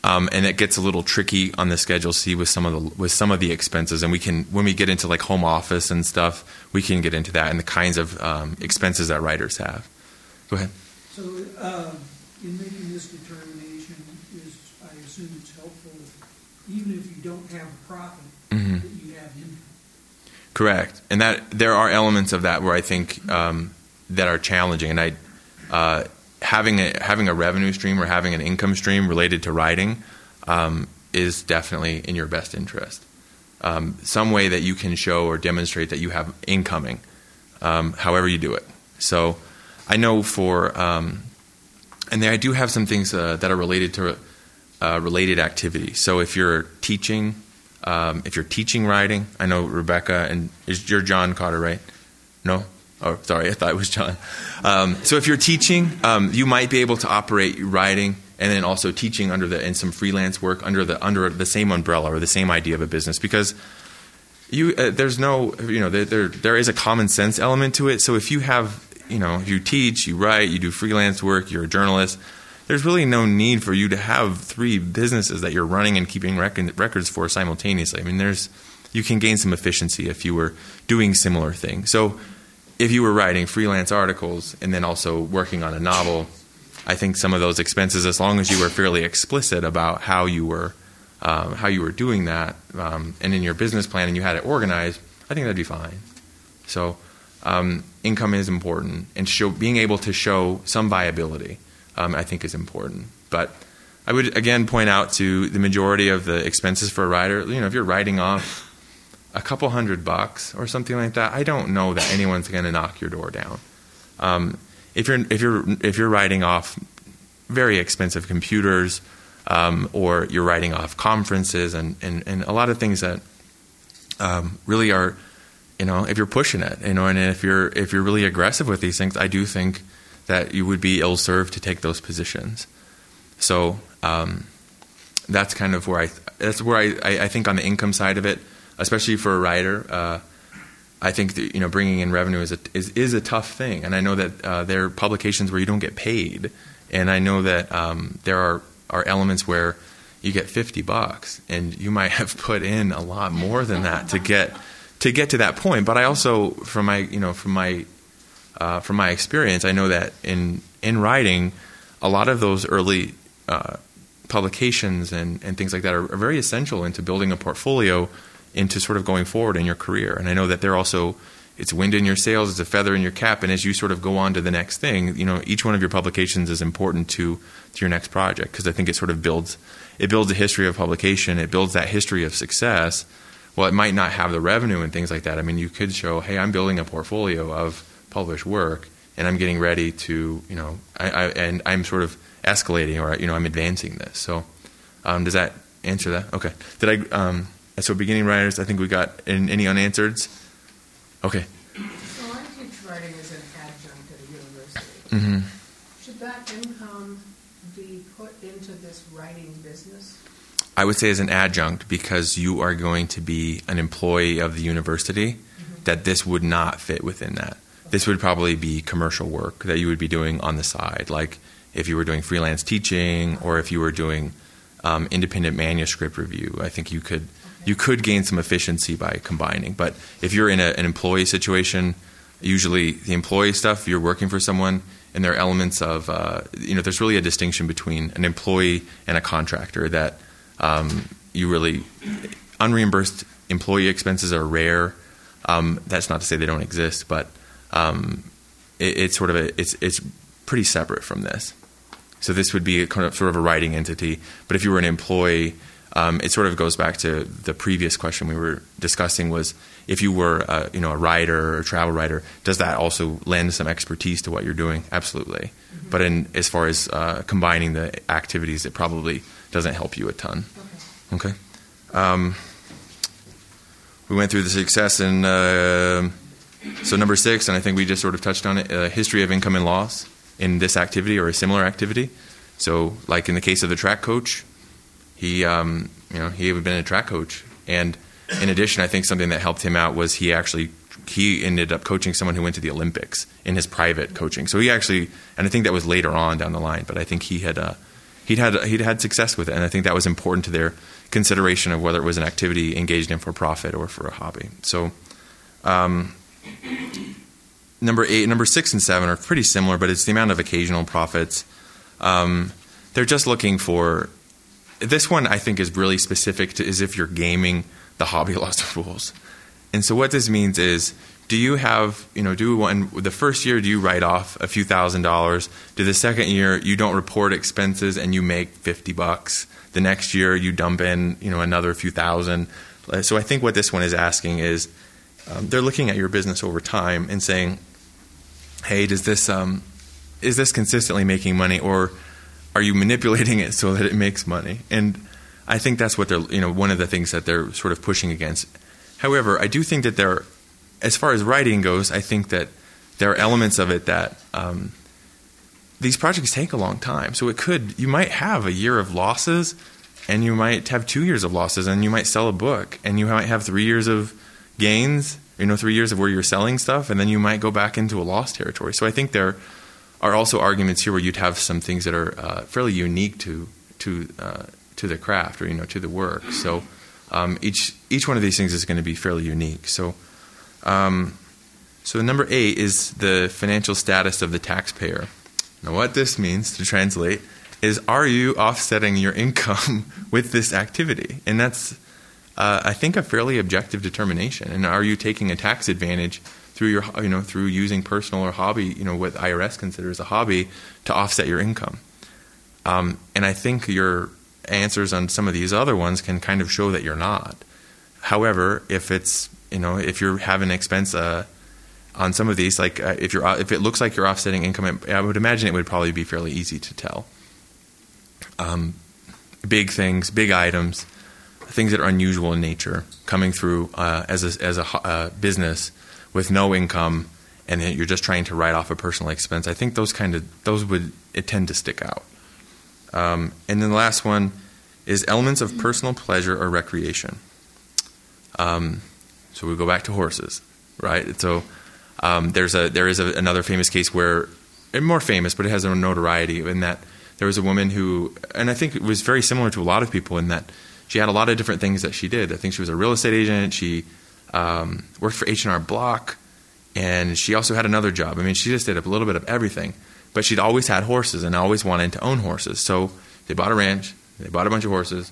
um, and it gets a little tricky on the schedule C with some of the with some of the expenses, and we can when we get into like home office and stuff, we can get into that and the kinds of um, expenses that writers have. Go ahead. So, uh, in making this determination, is, I assume it's helpful, even if you don't have a profit, Mhm. that you have income. Correct, and that there are elements of that where I think um, that are challenging, and I uh, having a having a revenue stream or having an income stream related to writing um, is definitely in your best interest. Um, some way that you can show or demonstrate that you have incoming, um, however you do it. So, I know for um, and then I do have some things uh, that are related to uh, related activity. So if you're teaching, um, if you're teaching writing, I know Rebecca and is you're John Cotter, right? No. Oh, sorry, I thought it was John. Um, so if you're teaching, um, you might be able to operate writing and then also teaching under the and some freelance work under the under the same umbrella or the same idea of a business because you uh, there's no you know there, there there is a common sense element to it. So if you have you know if you teach, you write, you do freelance work, you're a journalist. There's really no need for you to have three businesses that you're running and keeping rec- records for simultaneously. I mean, there's you can gain some efficiency if you were doing similar things. So if you were writing freelance articles and then also working on a novel, I think some of those expenses, as long as you were fairly explicit about how you were um, how you were doing that, um, and in your business plan and you had it organized, I think that'd be fine. So um, income is important, and show, being able to show some viability, um, I think, is important. But I would again point out to the majority of the expenses for a writer. You know, if you're writing off a couple hundred bucks or something like that, I don't know that anyone's going to knock your door down. Um, if you're if you're if you're writing off very expensive computers, um, or you're writing off conferences and, and, and a lot of things that um, really are, you know, if you're pushing it, you know, and if you're if you're really aggressive with these things, I do think that you would be ill served to take those positions. So um, that's kind of where I that's where I, I, I think on the income side of it, especially for a writer. Uh, I think that, you know bringing in revenue is a is, is a tough thing, and I know that uh, there are publications where you don't get paid, and I know that um, there are are elements where you get fifty bucks, and you might have put in a lot more than that to get to get to that point. But I also, from my you know from my uh, from my experience, I know that in in writing, a lot of those early uh, publications and, and things like that are, are very essential into building a portfolio into sort of going forward in your career. And I know that they're also it's wind in your sails, it's a feather in your cap, and as you sort of go on to the next thing, you know, each one of your publications is important to to your next project because I think it sort of builds it builds a history of publication, it builds that history of success. Well, it might not have the revenue and things like that. I mean, you could show, hey, I'm building a portfolio of published work, and I'm getting ready to, you know, I, I and I'm sort of escalating or you know I'm advancing this. So, um, does that answer that? Okay. Did I? Um, so beginning writers, I think we got in, any unanswered. Okay. So I teach writing as an adjunct at a university. hmm Should that income be put into this writing business? I would say as an adjunct because you are going to be an employee of the university. That this would not fit within that. This would probably be commercial work that you would be doing on the side, like if you were doing freelance teaching or if you were doing um, independent manuscript review. I think you could you could gain some efficiency by combining. But if you're in a, an employee situation, usually the employee stuff you're working for someone, and there are elements of uh, you know there's really a distinction between an employee and a contractor that um, you really unreimbursed employee expenses are rare. Um, that's not to say they don't exist, but um, it, it's sort of a it's it's pretty separate from this. So this would be a kind of sort of a writing entity. But if you were an employee, um, it sort of goes back to the previous question we were discussing was if you were uh, you know a writer or a travel writer, does that also lend some expertise to what you're doing? Absolutely. Mm-hmm. But in as far as uh, combining the activities, it probably doesn't help you a ton. Okay. okay? Um, we went through the success in uh, so number six, and I think we just sort of touched on it: uh, history of income and loss in this activity or a similar activity. So, like in the case of the track coach, he um, you know he had been a track coach, and in addition, I think something that helped him out was he actually he ended up coaching someone who went to the Olympics in his private coaching. So he actually, and I think that was later on down the line, but I think he had uh, he'd had he'd had success with it, and I think that was important to their consideration of whether it was an activity engaged in for profit or for a hobby. So. Um, number eight, number six, and seven are pretty similar, but it's the amount of occasional profits. Um, they're just looking for this one. I think is really specific to is if you're gaming the hobby loss rules. And so what this means is, do you have you know do one the first year do you write off a few thousand dollars? Do the second year you don't report expenses and you make fifty bucks? The next year you dump in you know another few thousand. So I think what this one is asking is. Um, they're looking at your business over time and saying, hey, does this um, is this consistently making money, or are you manipulating it so that it makes money? And I think that's what they're you know one of the things that they're sort of pushing against. However, I do think that there, as far as writing goes, I think that there are elements of it that um, these projects take a long time. So it could you might have a year of losses, and you might have two years of losses, and you might sell a book, and you might have three years of gains you know three years of where you're selling stuff, and then you might go back into a lost territory. So I think there are also arguments here where you'd have some things that are uh, fairly unique to to uh, to the craft or you know to the work. So um, each each one of these things is going to be fairly unique. So um, so number eight is the financial status of the taxpayer. Now what this means to translate is are you offsetting your income with this activity? And that's uh, I think a fairly objective determination. And are you taking a tax advantage through your you know through using personal or hobby you know what IRS considers a hobby to offset your income? Um, and I think your answers on some of these other ones can kind of show that you're not. However, if it's you know if you're having expense uh, on some of these, like uh, if you're if it looks like you're offsetting income, I would imagine it would probably be fairly easy to tell. Um, big things, big items things that are unusual in nature coming through uh, as a, as a uh, business with no income and you're just trying to write off a personal expense. I think those kind of those would tend to stick out. Um, and then the last one is elements of personal pleasure or recreation. Um, so we go back to horses, right? So um, there's a there is a, another famous case where, more famous, but it has a notoriety in that there was a woman who, and I think it was very similar to a lot of people in that she had a lot of different things that she did. I think she was a real estate agent. She um, worked for H and R Block, and she also had another job. I mean, she just did a little bit of everything. But she'd always had horses and always wanted to own horses. So they bought a ranch. They bought a bunch of horses.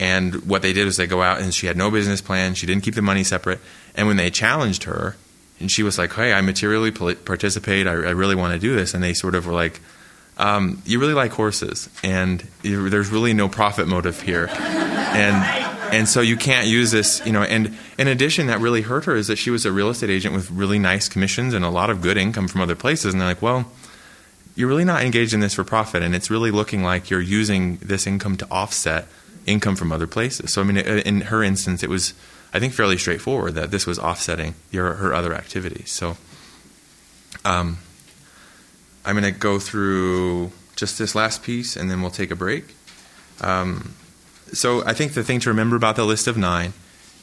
And what they did was they go out and she had no business plan. She didn't keep the money separate. And when they challenged her, and she was like, "Hey, I materially participate. I, I really want to do this," and they sort of were like, um, "You really like horses, and there's really no profit motive here." and and so you can't use this, you know. And in addition, that really hurt her is that she was a real estate agent with really nice commissions and a lot of good income from other places. And they're like, well, you're really not engaged in this for profit, and it's really looking like you're using this income to offset income from other places. So I mean, in her instance, it was I think fairly straightforward that this was offsetting your, her other activities. So um, I'm going to go through just this last piece, and then we'll take a break. Um, so I think the thing to remember about the list of nine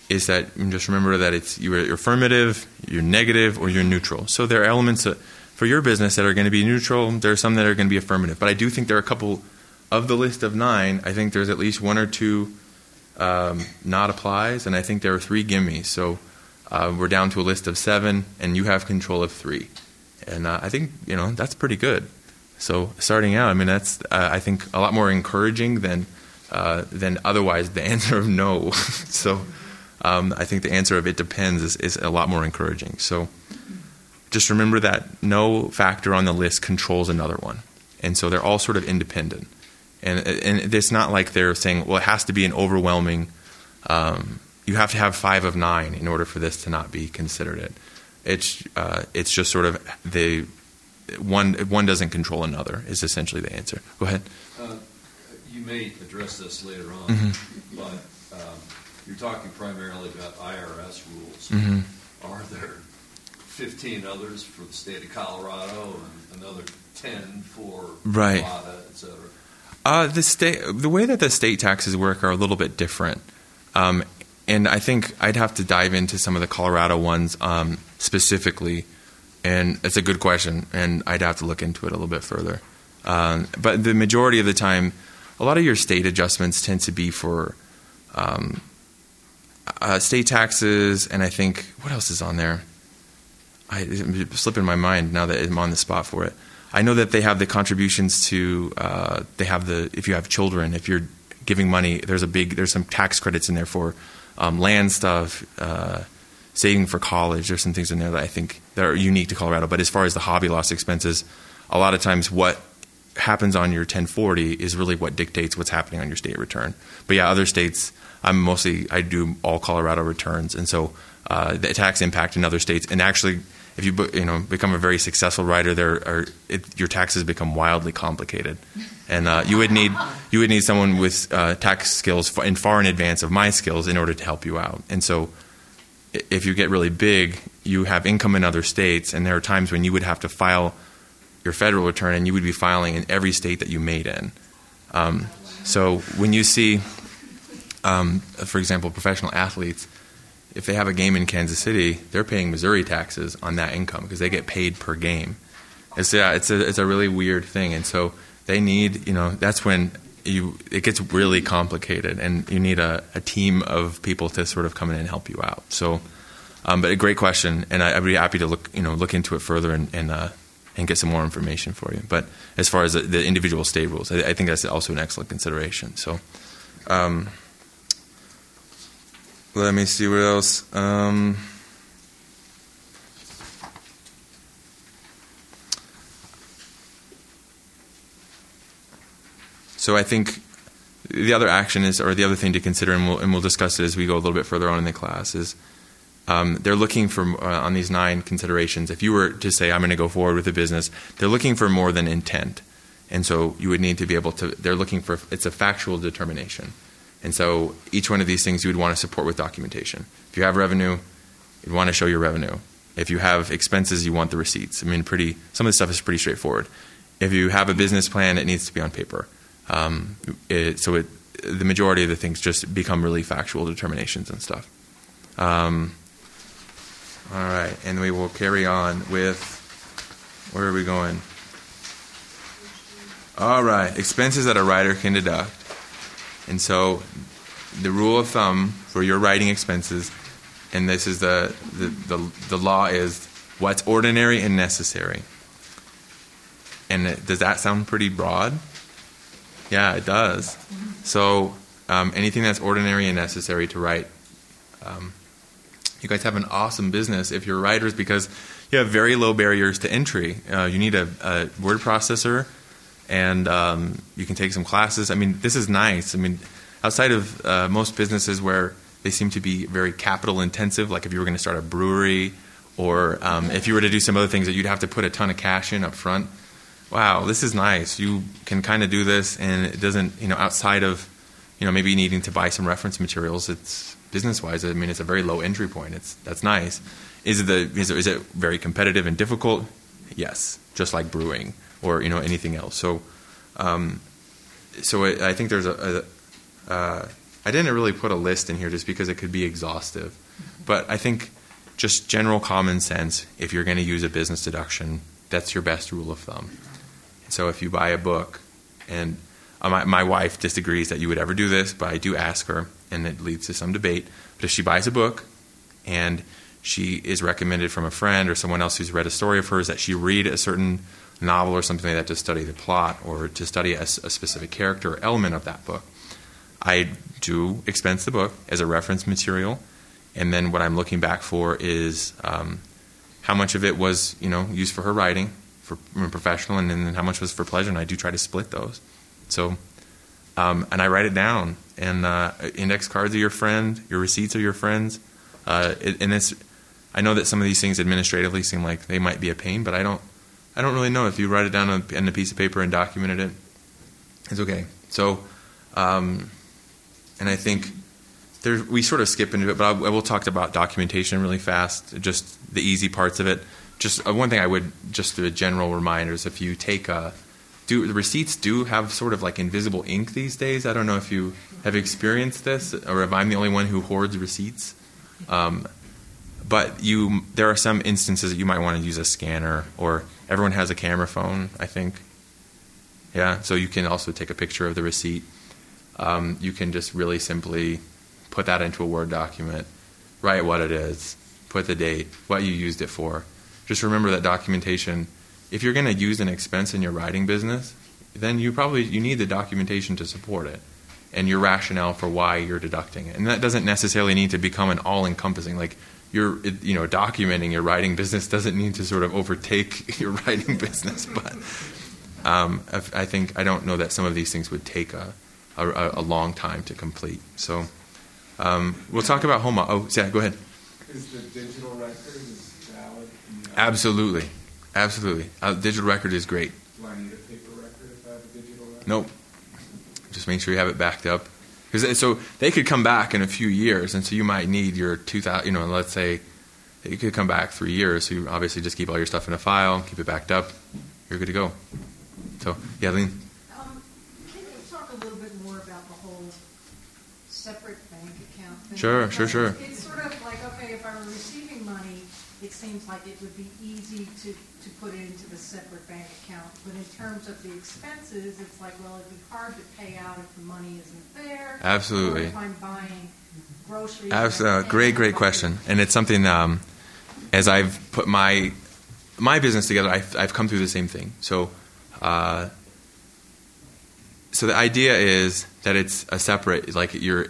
is that just remember that it's you're affirmative, you're negative, or you're neutral. So there are elements for your business that are going to be neutral. There are some that are going to be affirmative. But I do think there are a couple of the list of nine, I think there's at least one or two um, not applies, and I think there are three gimmies. So uh, we're down to a list of seven, and you have control of three. And uh, I think you know that's pretty good. So starting out, I mean that's uh, I think a lot more encouraging than uh, than otherwise the answer of no. so um, I think the answer of it depends is, is a lot more encouraging. So just remember that no factor on the list controls another one, and so they're all sort of independent. And and it's not like they're saying, well, it has to be an overwhelming. Um, you have to have five of nine in order for this to not be considered it. It's uh, it's just sort of the one one doesn't control another is essentially the answer. Go ahead. May address this later on, Mhm. but um, you're talking primarily about IRS rules. Mhm. Are there 15 others for the state of Colorado and another 10 for Right. Nevada, et cetera? Uh, the state, the way that the state taxes work are a little bit different, um, and I think I'd have to dive into some of the Colorado ones um, specifically. And it's a good question, and I'd have to look into it a little bit further. Um, but the majority of the time, a lot of your state adjustments tend to be for um, uh, state taxes, and I think what else is on there? I it's slipping my mind now that I'm on the spot for it. I know that they have the contributions to uh, they have the if you have children if you're giving money there's a big there's some tax credits in there for um, land stuff uh, saving for college there's some things in there that I think that are unique to Colorado but as far as the hobby loss expenses a lot of times what happens on your 1040 is really what dictates what's happening on your state return. But yeah other states I'm mostly I do all Colorado returns. And so uh, the tax impact in other states. And actually if you you know become a very successful writer, there are it, your taxes become wildly complicated, and uh, you would need you would need someone with uh, tax skills in far in advance of my skills in order to help you out. And so, if you get really big, you have income in other states, and there are times when you would have to file your federal return, and you would be filing in every state that you made in. Um, so when you see, um, for example, professional athletes if they have a game in Kansas City, they're paying Missouri taxes on that income because they get paid per game. It's yeah, it's a it's a really weird thing, and so they need you know that's when you it gets really complicated, and you need a, a team of people to sort of come in and help you out. So, um, but a great question, and I, I'd be happy to look you know look into it further and and, uh, and get some more information for you. But as far as the, the individual state rules, I, I think that's also an excellent consideration. So. Um, let me see what else. Um, so I think the other action is, or the other thing to consider, and we'll, and we'll discuss it as we go a little bit further on in the class, is um, they're looking for uh, on these nine considerations. If you were to say, "I'm going to go forward with a business," they're looking for more than intent, and so you would need to be able to. They're looking for it's a factual determination. And so each one of these things you would want to support with documentation. If you have revenue, you'd want to show your revenue. If you have expenses, you want the receipts. I mean, pretty. Some of the stuff is pretty straightforward. If you have a business plan, it needs to be on paper. Um, it, so it, the majority of the things just become really factual determinations and stuff. Um, all right, and we will carry on with where are we going? All right, expenses that a writer can deduct. And so the rule of thumb for your writing expenses, and this is the, the, the, the law is what's ordinary and necessary. And it, does that sound pretty broad? Yeah, it does. So um, anything that's ordinary and necessary to write. Um, you guys have an awesome business if you're writers because you have very low barriers to entry. Uh, you need a, a word processor and um, you can take some classes. I mean, this is nice. I mean, outside of uh, most businesses where they seem to be very capital intensive, like if you were going to start a brewery or um, if you were to do some other things that you'd have to put a ton of cash in up front. Wow, this is nice. You can kind of do this, and it doesn't, you know, outside of, you know, maybe needing to buy some reference materials. It's business wise. I mean, it's a very low entry point. It's that's nice. Is it the is it, is it very competitive and difficult? Yes, just like brewing or you know anything else. So, um, so it, I think there's a. a uh, I didn't really put a list in here just because it could be exhaustive, but I think just general common sense. If you're going to use a business deduction, that's your best rule of thumb. So if you buy a book, and uh, my, my wife disagrees that you would ever do this, but I do ask her, and it leads to some debate. But if she buys a book and she is recommended from a friend or someone else who's read a story of hers that she read a certain novel or something like that to study the plot or to study a, a specific character or element of that book, I do expense the book as a reference material, and then what I'm looking back for is um, how much of it was you know used for her writing for professional, and then how much was for pleasure, and I do try to split those. So, um, and I write it down, and uh, index cards are your friend, your receipts are your friends, uh, and it's. I know that some of these things administratively seem like they might be a pain, but I don't. I don't really know if you write it down on, on a piece of paper and documented it. It's okay. So, um, and I think there, we sort of skip into it, but I, I will talk about documentation really fast, just the easy parts of it. Just uh, one thing I would just a general reminder is if you take a do the receipts do have sort of like invisible ink these days. I don't know if you have experienced this or if I'm the only one who hoards receipts. Um, but you there are some instances that you might want to use a scanner or everyone has a camera phone, I think. Yeah, so you can also take a picture of the receipt. Um, you can just really simply put that into a Word document, write what it is, put the date, what you used it for. Just remember that documentation. If you're going to use an expense in your writing business, then you probably you need the documentation to support it and your rationale for why you're deducting it. And that doesn't necessarily need to become an all-encompassing like you're you know documenting your writing business doesn't need to sort of overtake your writing business, but um, I think I don't know that some of these things would take a, a, a long time to complete. So um, we'll talk about home. Oh, yeah, go ahead. Is the digital record valid? Absolutely, absolutely. Uh, digital record is great. Do I need a paper record if I have a digital record? Nope. Just make sure you have it backed up. Because so they could come back in a few years, and so you might need your 2000. You know, let's say you could come back three years. So you obviously just keep all your stuff in a file, keep it backed up. You're good to go. So, yeah, Lean. Um, can you talk a little bit more about the whole separate bank account thing? Sure, sure, sure. It's sort of like, okay, if I were receiving money, it seems like it would be easy to, to put it into the separate bank account. But in terms of the expenses, it's like, well, it'd be hard to pay out if the money isn't there. Absolutely. If I'm buying groceries. Absolutely. Great, great question. And it's something um, as I've put my my business together, I've, I've come through the same thing. So, uh, so the idea is that it's a separate, like you're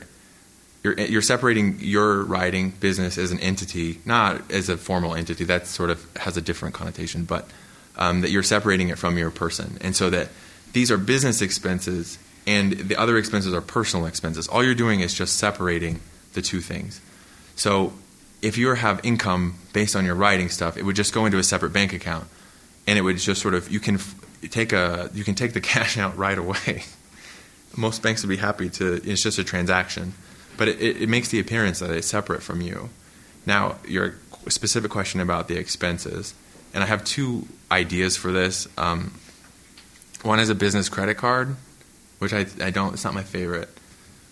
you're you're separating your writing business as an entity, not as a formal entity. That sort of has a different connotation, but um, that you're separating it from your person, and so that these are business expenses and the other expenses are personal expenses. All you're doing is just separating the two things. So if you have income based on your writing stuff, it would just go into a separate bank account, and it would just sort of you can take a you can take the cash out right away. Most banks would be happy to. It's just a transaction, but it, it makes the appearance that it's separate from you. Now, your specific question about the expenses, and I have two ideas for this. Um, one is a business credit card, which I, I don't. It's not my favorite.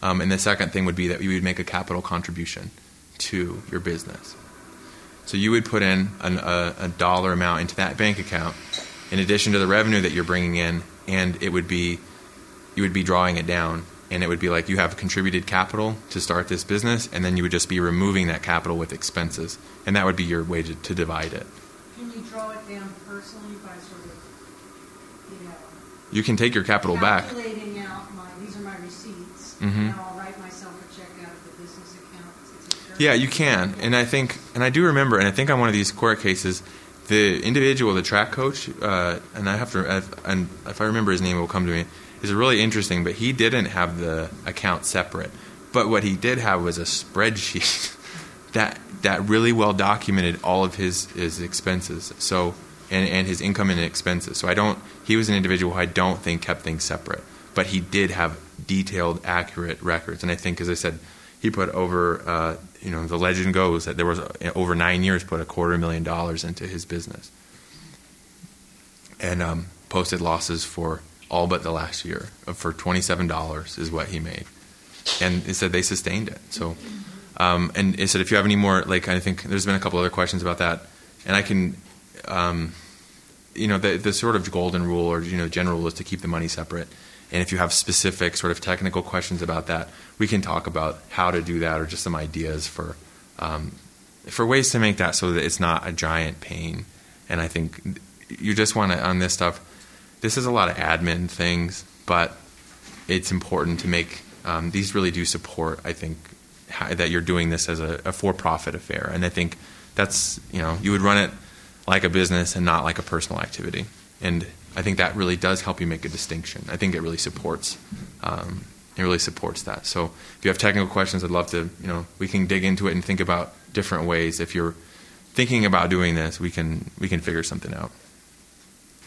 Um, and the second thing would be that you would make a capital contribution to your business. So you would put in an, a, a dollar amount into that bank account, in addition to the revenue that you're bringing in, and it would be you would be drawing it down, and it would be like you have contributed capital to start this business, and then you would just be removing that capital with expenses, and that would be your way to, to divide it. Can you draw it down personally by sort of, you know, You can take your capital back. calculating out my, these are my receipts, Mhm. and I'll write myself a check out of the business account. It's a very- Yeah, you can, and I think, and I do remember, and I think on one of these court cases, the individual, the track coach, uh, and I have to, I've, and if I remember his name, it will come to me. Is really interesting, but he didn't have the account separate. But what he did have was a spreadsheet that that really well documented all of his his expenses. So and and his income and expenses. So I don't. He was an individual who I don't think kept things separate, but he did have detailed, accurate records. And I think, as I said, he put over. Uh, you know, the legend goes that there was uh, over nine years put a quarter million dollars into his business, and um, posted losses for all but the last year for twenty seven dollars is what he made, and it said they sustained it. So, um, and it said if you have any more, like I think there's been a couple other questions about that, and I can, um, you know, the the sort of golden rule or you know general rule is to keep the money separate, And if you have specific sort of technical questions about that, we can talk about how to do that or just some ideas for um, for ways to make that so that it's not a giant pain. And I think you just want to on this stuff. This is a lot of admin things, but it's important to make um, these really do support. I think how, that you're doing this as a, a for-profit affair, and I think that's you know you would run it like a business and not like a personal activity. And I think that really does help you make a distinction. I think it really supports. Um, it really supports that. So if you have technical questions, I'd love to. You know, we can dig into it and think about different ways. If you're thinking about doing this, we can we can figure something out.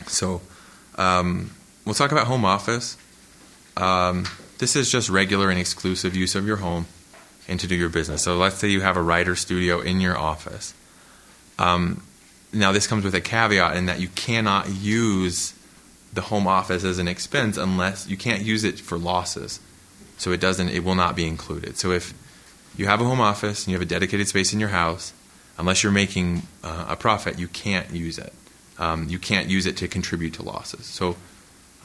So um, we'll talk about home office. Um, this is just regular and exclusive use of your home and to do your business. So let's say you have a writer studio in your office. Um, now this comes with a caveat in that you cannot use the home office as an expense unless you can't use it for losses. So it doesn't it will not be included. So if you have a home office and you have a dedicated space in your house, unless you're making uh, a profit, you can't use it. Um, you can't use it to contribute to losses. So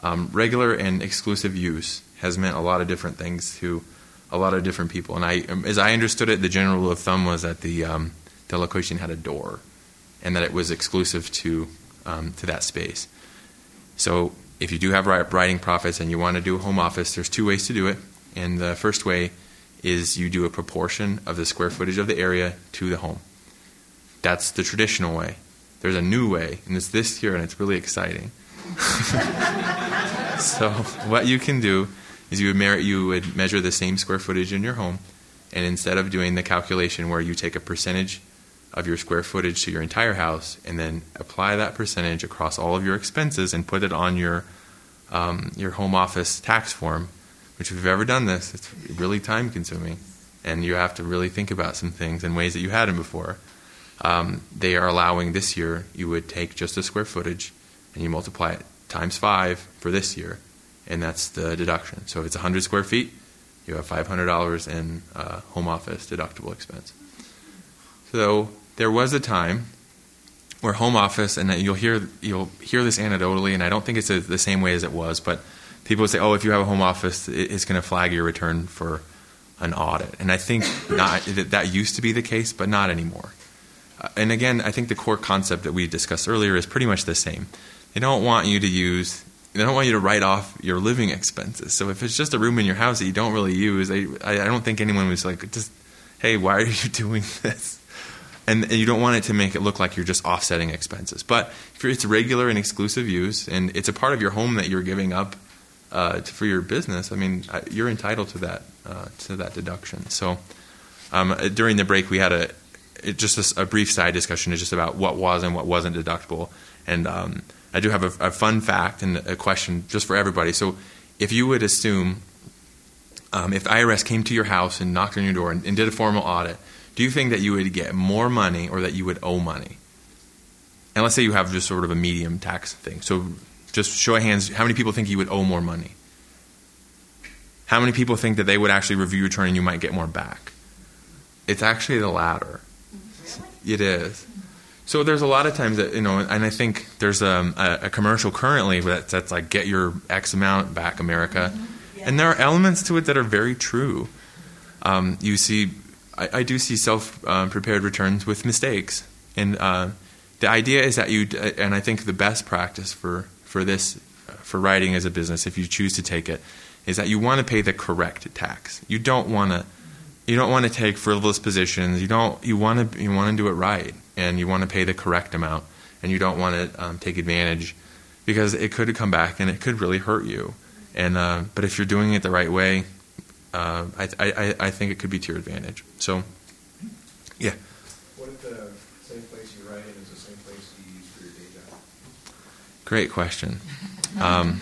um, regular and exclusive use has meant a lot of different things to a lot of different people. And I, as I understood it, the general rule of thumb was that the um, the location had a door, and that it was exclusive to um, to that space. So if you do have writing profits and you want to do a home office, there's two ways to do it. And the first way is you do a proportion of the square footage of the area to the home. That's the traditional way. There's a new way, and it's this year, and it's really exciting. so what you can do is you would, merit, you would measure the same square footage in your home, and instead of doing the calculation where you take a percentage of your square footage to your entire house and then apply that percentage across all of your expenses and put it on your um, your home office tax form, which if you've ever done this, it's really time consuming, and you have to really think about some things in ways that you hadn't before. Um, they are allowing this year you would take just the square footage and you multiply it times five for this year, and that's the deduction. So if it's 100 square feet, you have $500 in uh, home office deductible expense. So there was a time where home office, and you'll hear you'll hear this anecdotally, and I don't think it's a, the same way as it was, but people would say, "Oh, if you have a home office, it's going to flag your return for an audit." And I think not that that used to be the case, but not anymore. And again, I think the core concept that we discussed earlier is pretty much the same. They don't want you to use they don't want you to write off your living expenses. So if it's just a room in your house that you don't really use, I, I don't think anyone was like, just, hey, why are you doing this? And, and, you don't want it to make it look like you're just offsetting expenses. But if it's regular and exclusive use, and it's a part of your home that you're giving up uh, for your business, I mean, you're entitled to that uh, to that deduction. So um, during the break, we had a it, just a, a, brief side discussion is just about what was and what wasn't deductible. And um, I do have a, a, fun fact and a question just for everybody. So if you would assume um, if IRS came to your house and knocked on your door and, and did a formal audit, do you think that you would get more money or that you would owe money? And let's say you have just sort of a medium tax thing. So just show of hands, how many people think you would owe more money? How many people think that they would actually review your return and you might get more back? It's actually the latter. It is. So there's a lot of times that you know, and I think there's a, a, a commercial currently that's, that's, like "Get your X amount back, America," mm-hmm. yeah. and there are elements to it that are very true. Um, you see, I, I do see self-prepared um, returns with mistakes, and uh, the idea is that you, and I think the best practice for for this, for writing as a business, if you choose to take it, is that you want to pay the correct tax. You don't want to you don't want to take frivolous positions. You don't. You want to. You want to do it right, and you want to pay the correct amount, and you don't want to um, take advantage because it could come back and it could really hurt you. And uh, but if you're doing it the right way, uh, I, I I think it could be to your advantage. So, yeah. What if the same place you write in is the same place you use for your day job? Great question. Um,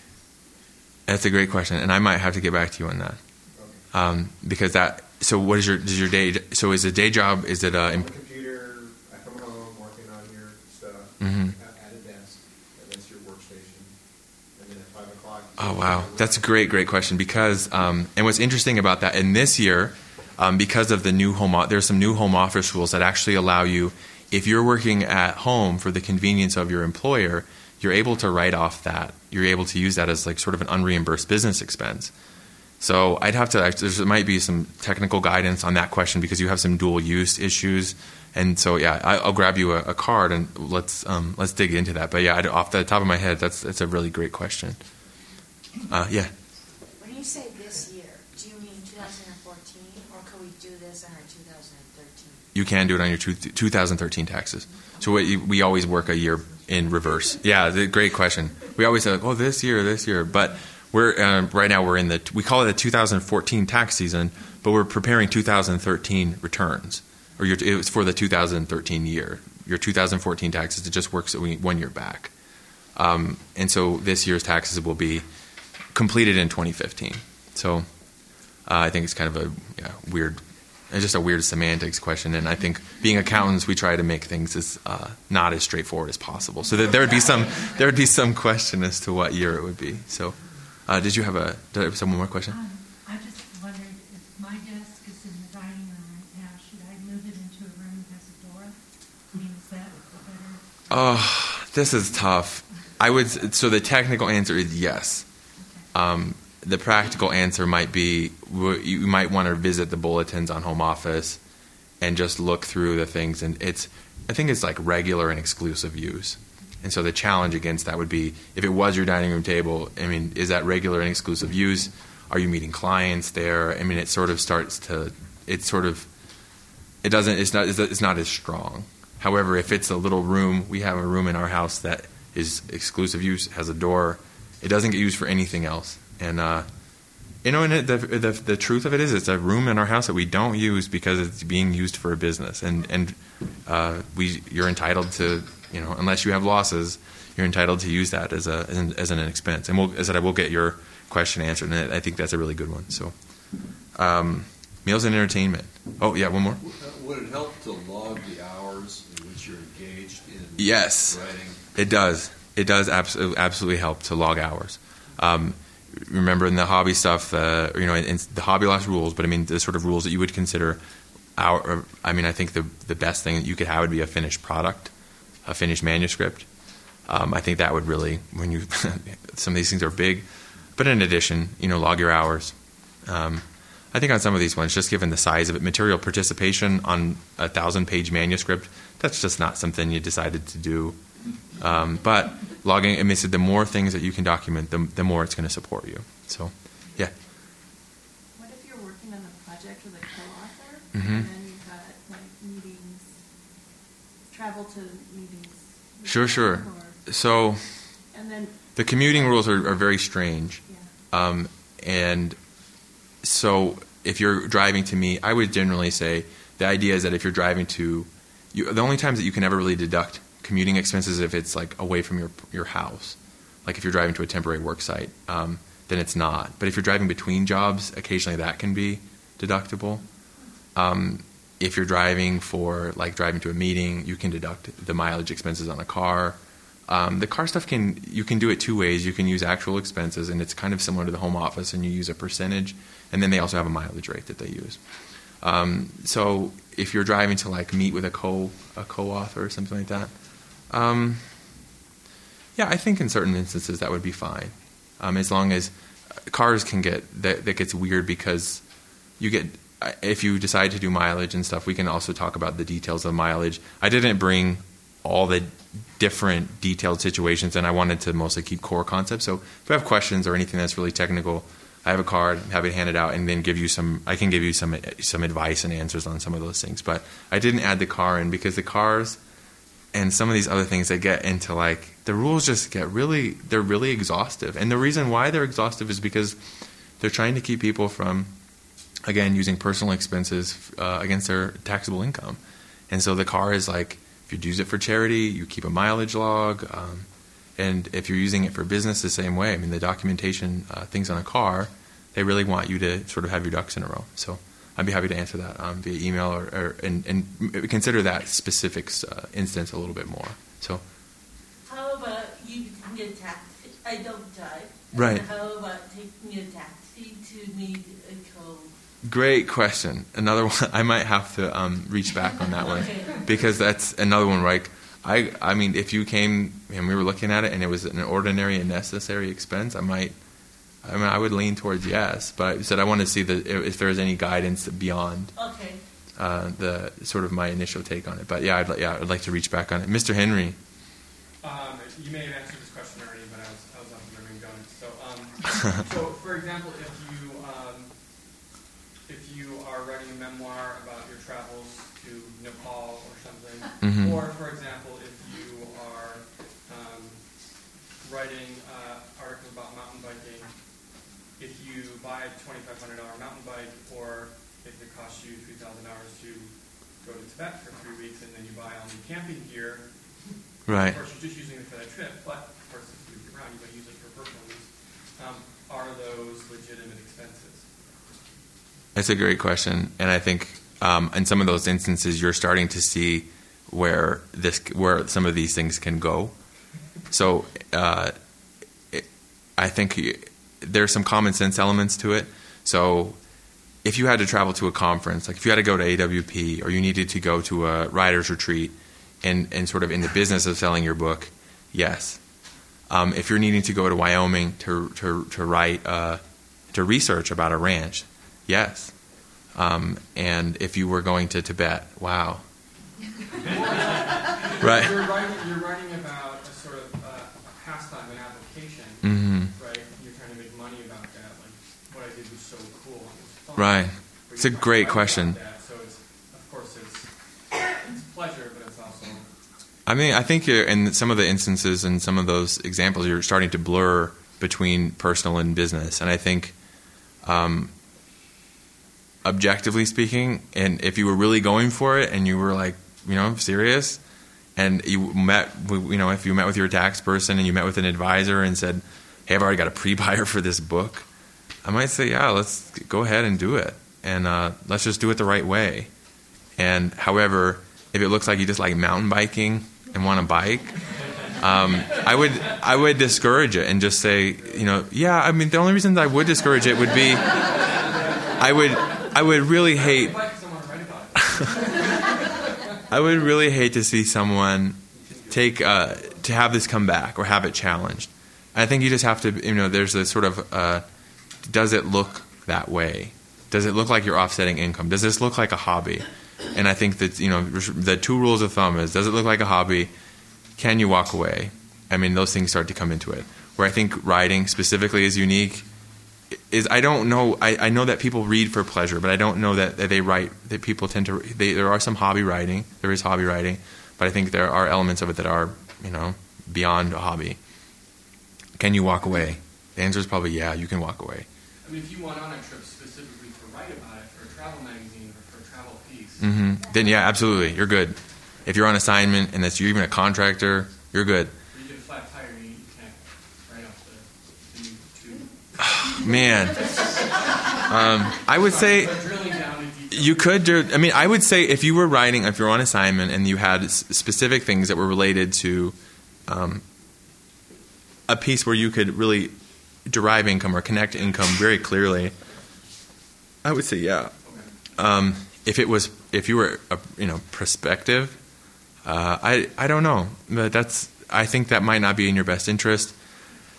that's a great question, and I might have to get back to you on that um, because that. So, what is your is your day? So, is a day job? Is it a? Imp- computer. I come home working on your stuff mm-hmm. at a desk, and that's your workstation. And then at five o'clock. Oh wow, that's a great, great question because um, and what's interesting about that, and this year, um, because of the new home, there's some new home office rules that actually allow you, if you're working at home for the convenience of your employer, you're able to write off that. You're able to use that as like sort of an unreimbursed business expense. So I'd have to. There might be some technical guidance on that question because you have some dual use issues, and so yeah, I, will grab you a, a, card and let's um, let's dig into that. But yeah, off the top of my head, that's that's a really great question. Uh, yeah. When you say this year, do you mean 2014, or can we do this on our 2013? You can do it on your two, 2013 taxes. So we, we always work a year in reverse. Yeah, the, great question. We always say, like, oh, this year, this year, but we're uh, right now we're in the we call it a 2014 tax season, but we're preparing 2013 returns, or your, it was for the 2013 year. Your 2014 taxes it just works one year back, um, and so this year's taxes will be completed in 2015. So uh, I think it's kind of a yeah, weird, it's just a weird semantics question. And I think being accountants, we try to make things as uh, not as straightforward as possible. So that there would be some there would be some question as to what year it would be. So uh, did you have a did I have one more question? Um, I just wondered if my desk is in the dining room right now, should I move it into a room that has a door? I mean, is that better? Oh, this is tough. I would so the technical answer is yes. Um, the practical answer might be you might want to visit the bulletins on home office and just look through the things and it's i think it's like regular and exclusive use and so the challenge against that would be if it was your dining room table i mean is that regular and exclusive use? Are you meeting clients there? I mean it sort of starts to it sort of it doesn't it's not it's not as strong. However if it's a little room we have a room in our house that is exclusive use has a door it doesn't get used for anything else. And uh, you know, and it, the, the the truth of it is, it's a room in our house that we don't use because it's being used for a business, and and uh, we you're entitled to you know unless you have losses, you're entitled to use that as a as an, as an expense. And we'll, as I said, I will get your question answered, and I think that's a really good one. So, um, meals and entertainment. Oh yeah, one more. Would it help to log the hours in which you're engaged in yes, writing? It does it does absolutely, absolutely help to log hours. Um, remember in the hobby stuff, uh, you know, in, in the hobby loss rules, but I mean the sort of rules that you would consider. Our, I mean, I think the the best thing that you could have would be a finished product, a finished manuscript. Um, I think that would really, when you, some of these things are big, but in addition, you know, log your hours. Um, I think on some of these ones, just given the size of it, material participation on a thousand page manuscript, that's just not something you decided to do um, but logging, I mean, the more things that you can document, the, the more it's going to support you. So, yeah. What if you're working on a project with a co-author, mm-hmm. and then you've got like meetings, travel to? Sure, sure. So, and then the commuting rules are, are very strange, yeah. um, and so if you're driving to me, I would generally say the idea is that if you're driving to, you, the only times that you can ever really deduct commuting expenses is if it's like away from your your house. Like if you're driving to a temporary work site, um, then it's not. But if you're driving between jobs, occasionally that can be deductible. Um, if you're driving for like driving to a meeting, you can deduct the mileage expenses on a car. Um, the car stuff can you can do it two ways. You can use actual expenses, and it's kind of similar to the home office, and you use a percentage, and then they also have a mileage rate that they use. Um, so if you're driving to like meet with a co a co-author or something like that, um, yeah, I think in certain instances that would be fine, um, as long as cars can get that, that gets weird because you get if you decide to do mileage and stuff. We can also talk about the details of mileage. I didn't bring all the different detailed situations, and I wanted to mostly keep core concepts. So if you have questions or anything that's really technical, I have a card, have it handed out, and then give you some. I can give you some some advice and answers on some of those things. But I didn't add the car in because the cars and some of these other things that get into like the rules just get really they're really exhaustive and the reason why they're exhaustive is because they're trying to keep people from again using personal expenses uh, against their taxable income and so the car is like if you use it for charity you keep a mileage log um, and if you're using it for business the same way i mean the documentation uh, things on a car they really want you to sort of have your ducks in a row so I'd be happy to answer that um, via email or, or and, and, consider that specific uh, instance a little bit more. So. How about you taking a taxi? I don't drive. Right. How about taking a taxi to meet? Great question. Another one. I might have to um, reach back on that one because that's another one. Right. I I mean, if you came and we were looking at it and it was an ordinary and necessary expense, I might. I mean, I would lean towards yes, but I said I want to see the if there's any guidance beyond Okay. uh, the sort of my initial take on it. But yeah, I'd yeah, I'd like to reach back on it, Mr. Henry. Um, you may have answered this question already, but I was, I was off the going. So, um, so for example, if you um, if you are memoir about your travels to Nepal or something, Mhm. or for example, if you are um, writing uh, articles about mountain biking, if you buy a twenty five hundred dollar mountain bike, or if it costs you three thousand dollars to go to Tibet for three weeks, and then you buy all new camping gear. Right. Of course, you're just using it for that trip, but of course, if you move around, you might use it for personal use. Um, are those legitimate expenses? That's a great question, and I think um, in some of those instances, you're starting to see where this where some of these things can go. So uh, it, I think there's some common sense elements to it. So if you had to travel to a conference, like if you had to go to AWP or you needed to go to a writer's retreat and, and sort of in the business of selling your book, yes. Um, if you're needing to go to Wyoming to, to, to write, uh, to research about a ranch, yes. Um, and if you were going to Tibet, wow. Right. You're writing, you're writing about a sort of uh, a pastime, an application, Mhm. right? You're trying to make money about that. Like, what I did was so cool. was fun. Right. But It's a great question. that, so it's, of course, it's, it's pleasure, but it's also I mean, I think you're, in some of the instances and some of those examples, you're starting to blur between personal and business. And I think, um, objectively speaking, and if you were really going for it and you were like, you know, serious, and you met, you know, if you met with your tax person and you met with an advisor and said, "Hey, I've already got a pre-buyer for this book," I might say, "Yeah, let's go ahead and do it, and uh, let's just do it the right way." And however, if it looks like you just like mountain biking and want to bike, um, I would I would discourage it and just say, you know, yeah. I mean, the only reason I would discourage it would be, I would I would really hate. I would really hate to see someone take uh, to have this come back or have it challenged. I think you just have to, you know, there's a sort of, uh, does it look that way? Does it look like you're offsetting income? Does this look like a hobby? And I think that you know the two rules of thumb is: does it look like a hobby? Can you walk away? I mean, those things start to come into it. Where I think writing specifically is unique is I don't know. I, I know that people read for pleasure, but I don't know that, that they write. That people tend to. They, there are some hobby writing. There is hobby writing, but I think there are elements of it that are you know beyond a hobby. Can you walk away? The answer is probably yeah. You can walk away. I mean, if you went on a trip specifically to write about it for a travel magazine or for a travel piece, hmm Then yeah, absolutely, you're good. If you're on assignment and that's you're even a contractor, you're good. or you get a flat tire and you, you can't write off the, the tube. Man, um, I would say you could do. I mean, I would say if you were writing, if you're on assignment and you had specific things that were related to um, a piece where you could really derive income or connect income very clearly, I would say yeah. Um, if it was, if you were, a, you know, prospective, uh, I I don't know, but that's I think that might not be in your best interest.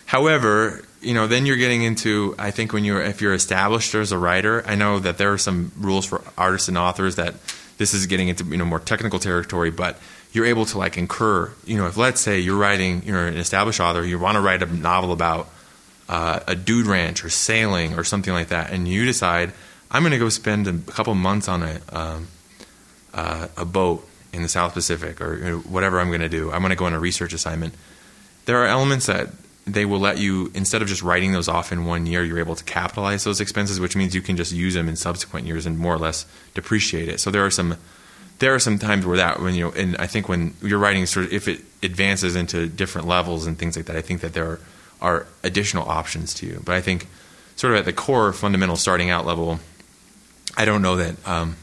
However, you know, then you're getting into I think when you're if you're established as a writer, I know that there are some rules for artists and authors that this is getting into you know more technical territory, but you're able to like incur, you know, if let's say you're writing, you're an established author, you want to write a novel about uh, a dude ranch or sailing or something like that, and you decide I'm going to go spend a couple months on a um, uh, a boat in the South Pacific or you know, whatever I'm going to do. I'm going to go on a research assignment. There are elements that they will let you instead of just writing those off in one year, you're able to capitalize those expenses, which means you can just use them in subsequent years and more or less depreciate it. So there are some there are some times where that when you and I think when you're writing sort of if it advances into different levels and things like that, I think that there are, are additional options to you. But I think sort of at the core fundamental starting out level, I don't know that. Um,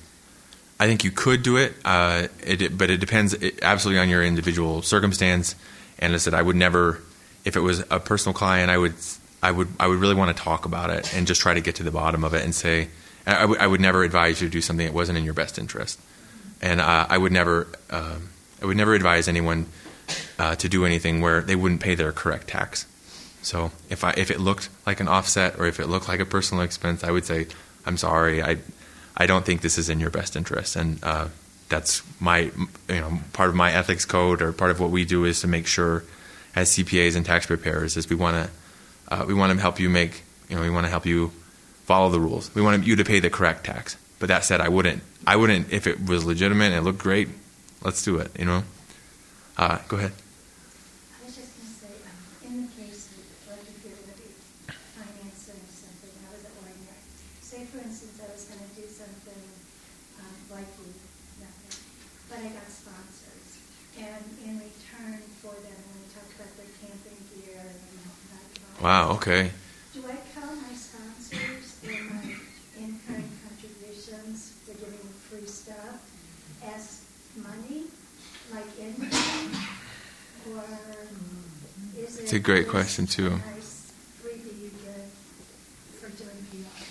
I think you could do it, uh, it but it depends absolutely on your individual circumstance. And as I said, I would never, if it was a personal client, I would, I would, I would really want to talk about it and just try to get to the bottom of it and say, I, I would- never advise you to do something that wasn't in your best interest, and uh, I would never, um, I would never advise anyone uh, to do anything where they wouldn't pay their correct tax. So if I if it looked like an offset or if it looked like a personal expense, I would say, I'm sorry, I I don't think this is in your best interest, and uh, that's my you know part of my ethics code or part of what we do is to make sure as CPAs and tax preparers is we want to uh, we want to help you make you know we want to help you follow the rules. We want you to pay the correct tax. But that said, I wouldn't I wouldn't if it was legitimate and it looked great. Let's do it. You know. Uh, go ahead. I was just going to say, um, in the case, like if you're going to be financing something, how does it work? Say, for instance, I was going to do something um, like you, nothing, but I got sponsors, and in return for them, when we talk about their camping gear and whatnot. Wow. Okay. Do I count my sponsors in my in-kind contributions for giving free stuff as money, like income? Or is it? It's a great question, too. a nice freebie you for doing PR?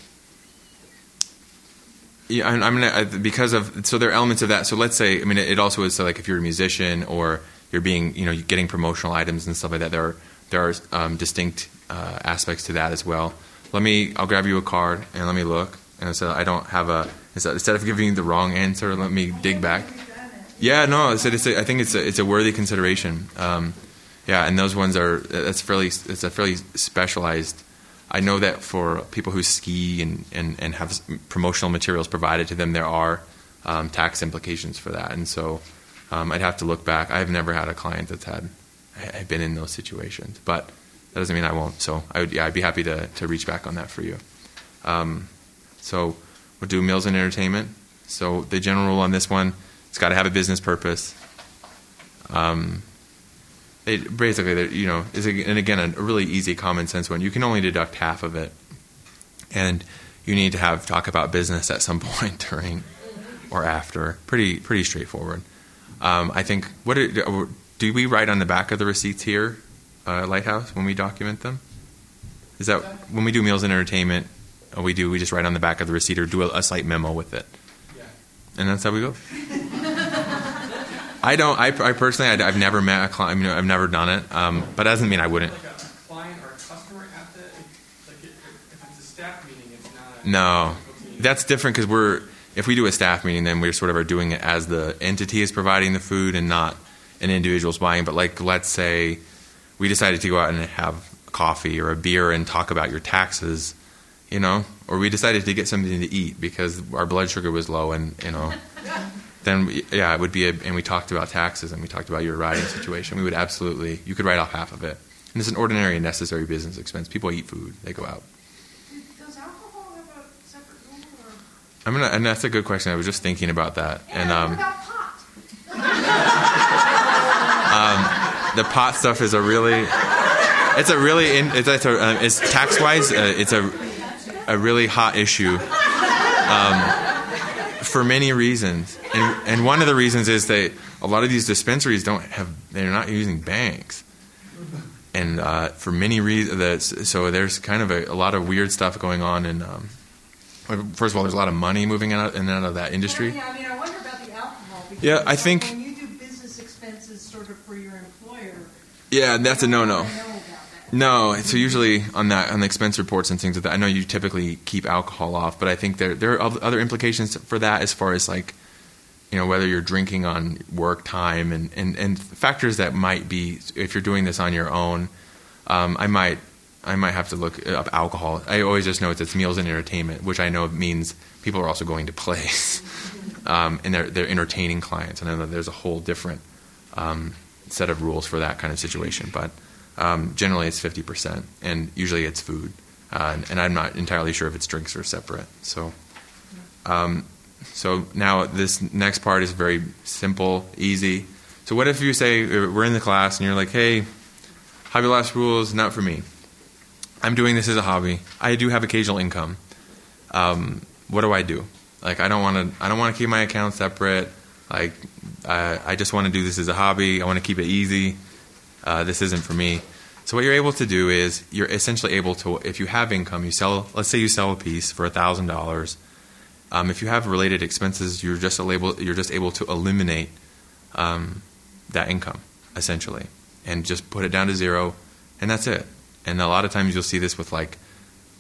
Yeah, I'm, I'm gonna because of so there are elements of that. So let's say I mean it, it also is so like if you're a musician or you're being you know you're getting promotional items and stuff like that. There are there are um, distinct uh, aspects to that as well. Let me I'll grab you a card and let me look. And so I don't have a instead of giving you the wrong answer, let me dig back. Yeah, no, it's, it's a, I think it's a, it's a worthy consideration. Um, yeah, and those ones are that's fairly it's a fairly specialized. I know that for people who ski and, and, and have promotional materials provided to them, there are um, tax implications for that, and so um, I'd have to look back. I've never had a client that's had I've been in those situations, but that doesn't mean I won't. So I would yeah, I'd be happy to to reach back on that for you. Um, so we'll do meals and entertainment. So the general rule on this one, it's got to have a business purpose. Um, basically, you know, is and again a really easy common sense one. You can only deduct half of it, and you need to have talk about business at some point during or after. Pretty pretty straightforward. Um, I think what are, do we write on the back of the receipts here, uh, Lighthouse, when we document them? Is that when we do meals and entertainment? uh, We do. We just write on the back of the receipt or do a, a slight memo with it, Yeah. and that's how we go. I don't. I, I personally, I, have never met a client. I mean, I've never done it, um, but that doesn't mean I wouldn't. Like a client or a customer at the like if, if it's a staff meeting, it's not. No, that's different because we're if we do a staff meeting, then we're sort of are doing it as the entity is providing the food and not an individual's buying. But like, let's say we decided to go out and have coffee or a beer and talk about your taxes, you know, or we decided to get something to eat because our blood sugar was low and you know. Then we- yeah, it would be, a, and we talked about taxes and we talked about your riding situation. We would absolutely, you could write off half of it, and it's an ordinary and necessary business expense. People eat food; they go out. Does alcohol have a separate rule? I'm gonna, and that's a good question. I was just thinking about that, and What um, um, the pot stuff is a really, it's a really, in, it's, it's, a, uh, it's tax wise, uh, it's a, a really hot issue, um, for many reasons, and and one of the reasons is that a lot of these dispensaries don't have, they're not using banks, and uh, for many reasons, so there's kind of a, a lot of weird stuff going on, and um, first of all, there's a lot of money moving out in and out of that industry. Yeah, I mean, I wonder about the alcohol. Because Yeah, I think- When you do business expenses sort of for your employer. Yeah, and that's a no-no. I know about that. No, so usually on that on the expense reports and things like that, I know you typically keep alcohol off, but I think there there are other implications for that as far as like, you know, whether you're drinking on work time and and and factors that might be if you're doing this on your own. Um, I might I might have to look up alcohol. I always just know it's, it's meals and entertainment, which I know means people are also going to plays, um, and they're they're entertaining clients, and I know there's a whole different um, set of rules for that kind of situation, but. Um, generally, it's fifty percent, and usually it's food. Uh, and, and I'm not entirely sure if it's drinks or separate. So, um, so now this next part is very simple, easy. So, what if you say uh, we're in the class and you're like, "Hey, hobby lobby rules not for me. I'm doing this as a hobby. I do have occasional income. Um, what do I do? Like, I don't want to. I don't want to keep my account separate. Like, uh, I just want to do this as a hobby. I want to keep it easy." uh, this isn't for me. So what you're able to do is you're essentially able to, if you have income, you sell. Let's say you sell a piece for thousand dollars. Um, if you have related expenses, you're just able you're just able to eliminate um, that income essentially, and just put it down to zero, and that's it. And a lot of times you'll see this with like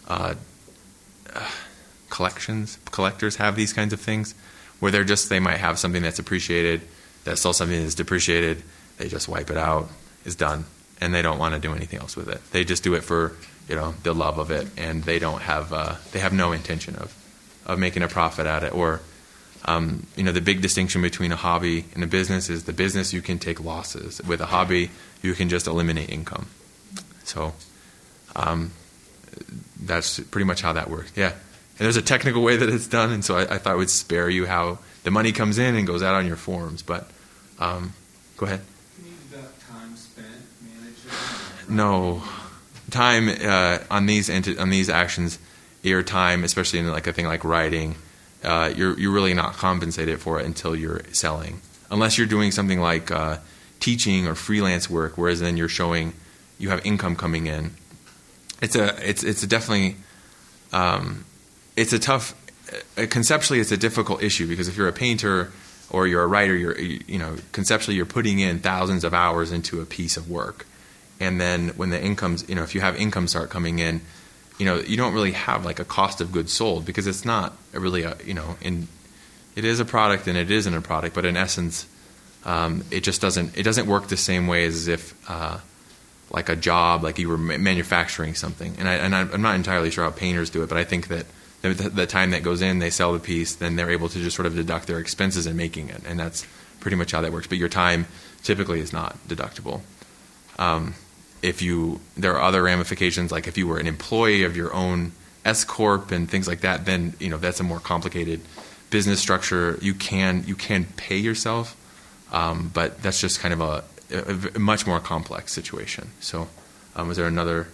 uh, uh, collections. Collectors have these kinds of things where they're just they might have something that's appreciated, that's still something that's depreciated. They just wipe it out. It's done, and they don't want to do anything else with it. They just do it for you know the love of it, and they don't have uh, they have no intention of of making a profit at it or um, you know the big distinction between a hobby and a business is the business you can take losses with a hobby you can just eliminate income so um, that's pretty much how that works yeah and there's a technical way that it's done and so I, I thought I would spare you how the money comes in and goes out on your forms but um, go ahead Can you deduct time spent managing? no time uh, on these enti- on these actions your time especially in like a thing like writing uh, you're you're really not compensated for it until you're selling, unless you're doing something like uh, teaching or freelance work, whereas then you're showing you have income coming in. It's a it's it's a definitely um, it's a tough uh, conceptually it's a difficult issue because if you're a painter or you're a writer, you're you know conceptually you're putting in thousands of hours into a piece of work, and then when the incomes you know if you have income start coming in you know you don't really have like a cost of goods sold because it's not really a you know in it is a product and it isn't a product but in essence um, it just doesn't it doesn't work the same way as if uh, like a job like you were manufacturing something. And I and I'm not entirely sure how painters do it but I think that the, the time that goes in they sell the piece then they're able to just sort of deduct their expenses in making it. And that's pretty much how that works. But your time typically is not deductible. Um, if you there are other ramifications like if you were an employee of your own S corp and things like that then you know that's a more complicated business structure. You can you can pay yourself um, but that's just kind of a, a, a, much more complex situation. So um, is there another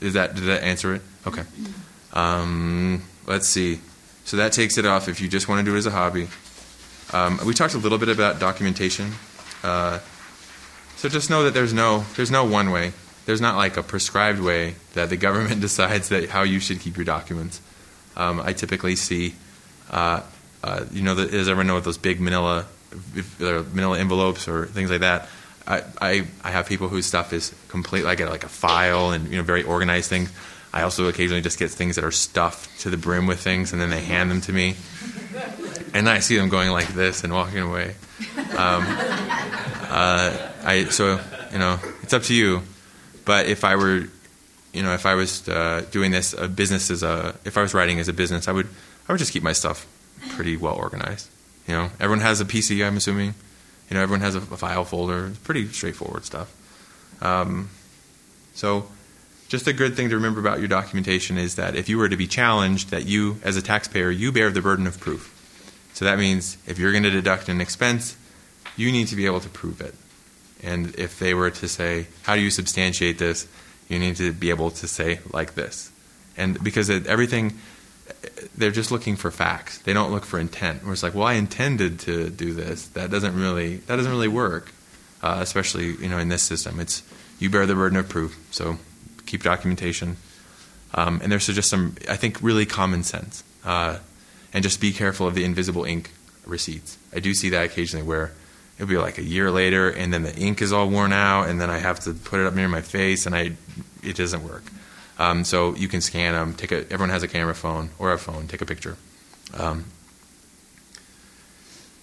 is that did that answer it? Okay. Um, let's see so that takes it off if you just want to do it as a hobby um, we talked a little bit about documentation uh, so just know that there's no there's no one way there's not like a prescribed way that the government decides that how you should keep your documents. Um, I typically see, uh, uh, you know, the, does everyone know what those big Manila, Manila envelopes or things like that? I, I, I have people whose stuff is complete. Get like a file and you know very organized things. I also occasionally just get things that are stuffed to the brim with things, and then they hand them to me, and I see them going like this and walking away. Um, uh, I so you know it's up to you. But if I were, you know, if I was uh, doing this a business as a, if I was writing as a business, I would, I would just keep my stuff pretty well organized. You know, everyone has a PC. I'm assuming. You know, everyone has a, a file folder. It's pretty straightforward stuff. Um, so, just a good thing to remember about your documentation is that if you were to be challenged, that you, as a taxpayer, you bear the burden of proof. So that means if you're going to deduct an expense, you need to be able to prove it. And if they were to say, How do you substantiate this? you need to be able to say, like this. And because it, everything, they're just looking for facts. They don't look for intent. Where it's like, well, I intended to do this. That doesn't really that doesn't really work, uh, especially you know in this system. It's you bear the burden of proof. So keep documentation. Um, and there's just some I think really common sense. Uh, and just be careful of the invisible ink receipts. I do see that occasionally where it'll be like a year later, and then the ink is all worn out, and then I have to put it up near my face, and I it doesn't work. Um, so you can scan them. Take a. Everyone has a camera phone or a phone. Take a picture. Um,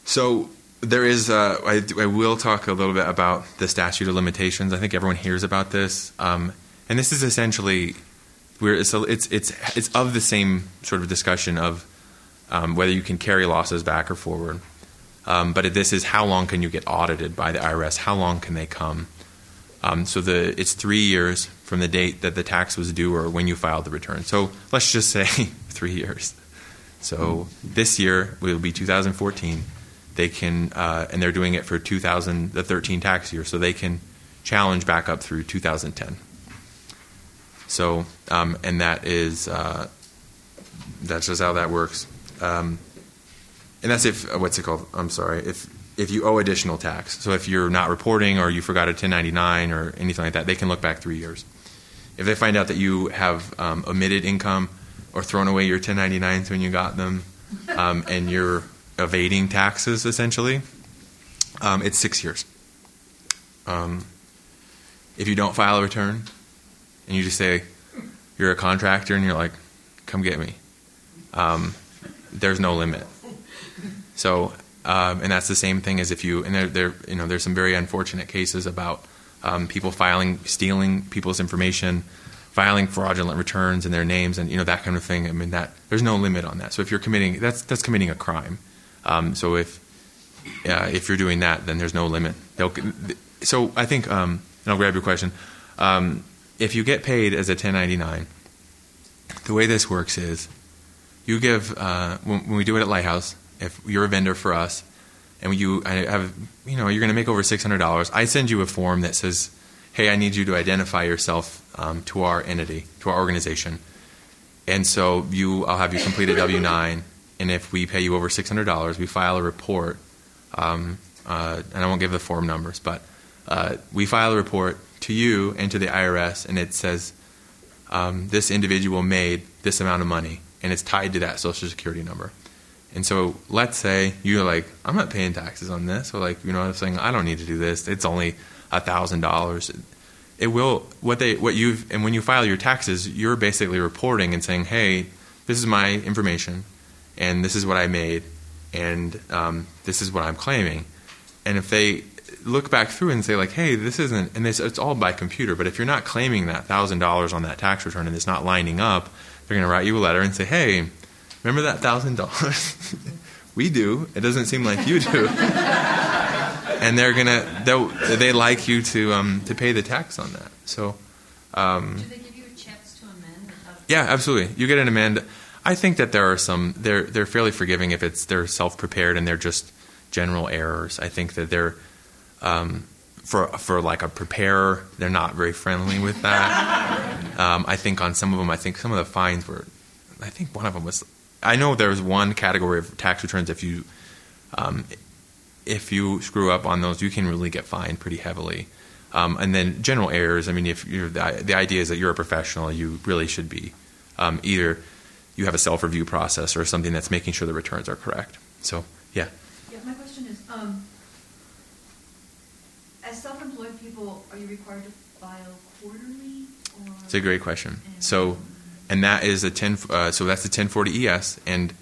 so there is. Uh, I, I, will talk a little bit about the statute of limitations. I think everyone hears about this, um, and this is essentially where it's, it's it's it's of the same sort of discussion of um, whether you can carry losses back or forward. Um, but this is how long can you get audited by the IRS? How long can they come? Um, so the it's three years from the date that the tax was due or when you filed the return. So let's just say three years. So this year will be 2014. They can, uh, and they're doing it for 2000, the 13 tax year, so they can challenge back up through 2010. So, um, and that is uh, that's just how that works. Um, and that's if uh, what's it called? I'm sorry, if if you owe additional tax. So if you're not reporting or you forgot a 1099 or anything like that, they can look back three years. If they find out that you have um, omitted income or thrown away your 1099s when you got them, um, and you're evading taxes essentially, um, it's six years. um, if you don't file a return and you just say you're a contractor and you're like, come get me, um, there's no limit. So, um, and that's the same thing as if you, and there, there you know, there's some very unfortunate cases about um, people filing, stealing people's information, filing fraudulent returns in their names, and you know that kind of thing. I mean, that there's no limit on that. So if you're committing, that's that's committing a crime. Um, so if uh, if you're doing that, then there's no limit. They'll, so I think, um, and I'll grab your question. If you get paid as a 1099, the way this works is you give uh, when, when, we do it at Lighthouse. If you're a vendor for us, and you I have you know you're going to make over six hundred dollars, I send you a form that says, "Hey, I need you to identify yourself um, to our entity, to our organization." And so you, I'll have you complete a W nine, and if we pay you over six hundred dollars, we file a report. Um, uh, and I won't give the form numbers, but uh, we file a report to you and to the IRS, and it says um, this individual made this amount of money, and it's tied to that Social Security number. And so let's say you're like, I'm not paying taxes on this, or like, you know, I'm saying I don't need to do this. It's only a thousand dollars. It will what they what you've and when you file your taxes, you're basically reporting and saying, hey, this is my information, and this is what I made, and um, this is what I'm claiming. And if they look back through and say like, hey, this isn't, and this, it's all by computer. But if you're not claiming that thousand dollars on that tax return and it's not lining up, they're going to write you a letter and say, hey, remember that thousand dollars? we do. It doesn't seem like you do. and they're gonna they they like you to um, to pay the tax on that. So. Um, do they give you a chance to amend? Yeah, absolutely. You get an amend. I think that there are some they're they're fairly forgiving if it's they're self prepared and they're just general errors. I think that they're um, for for like a preparer, they're not very friendly with that. Um, I think on some of them, I think some of the fines were. I think one of them was. I know there was one category of tax returns if you um, if you screw up on those, you can really get fined pretty heavily. Um, and then general errors. I mean, if you're, the, the idea is that you're a professional, you really should be um, either you have a self review process or something that's making sure the returns are correct. So, yeah. Yeah, my question is, um, as self-employed people, are you required to file quarterly? Or? It's a great question. So, and that is a ten. Uh, so that's the 1040 ES, and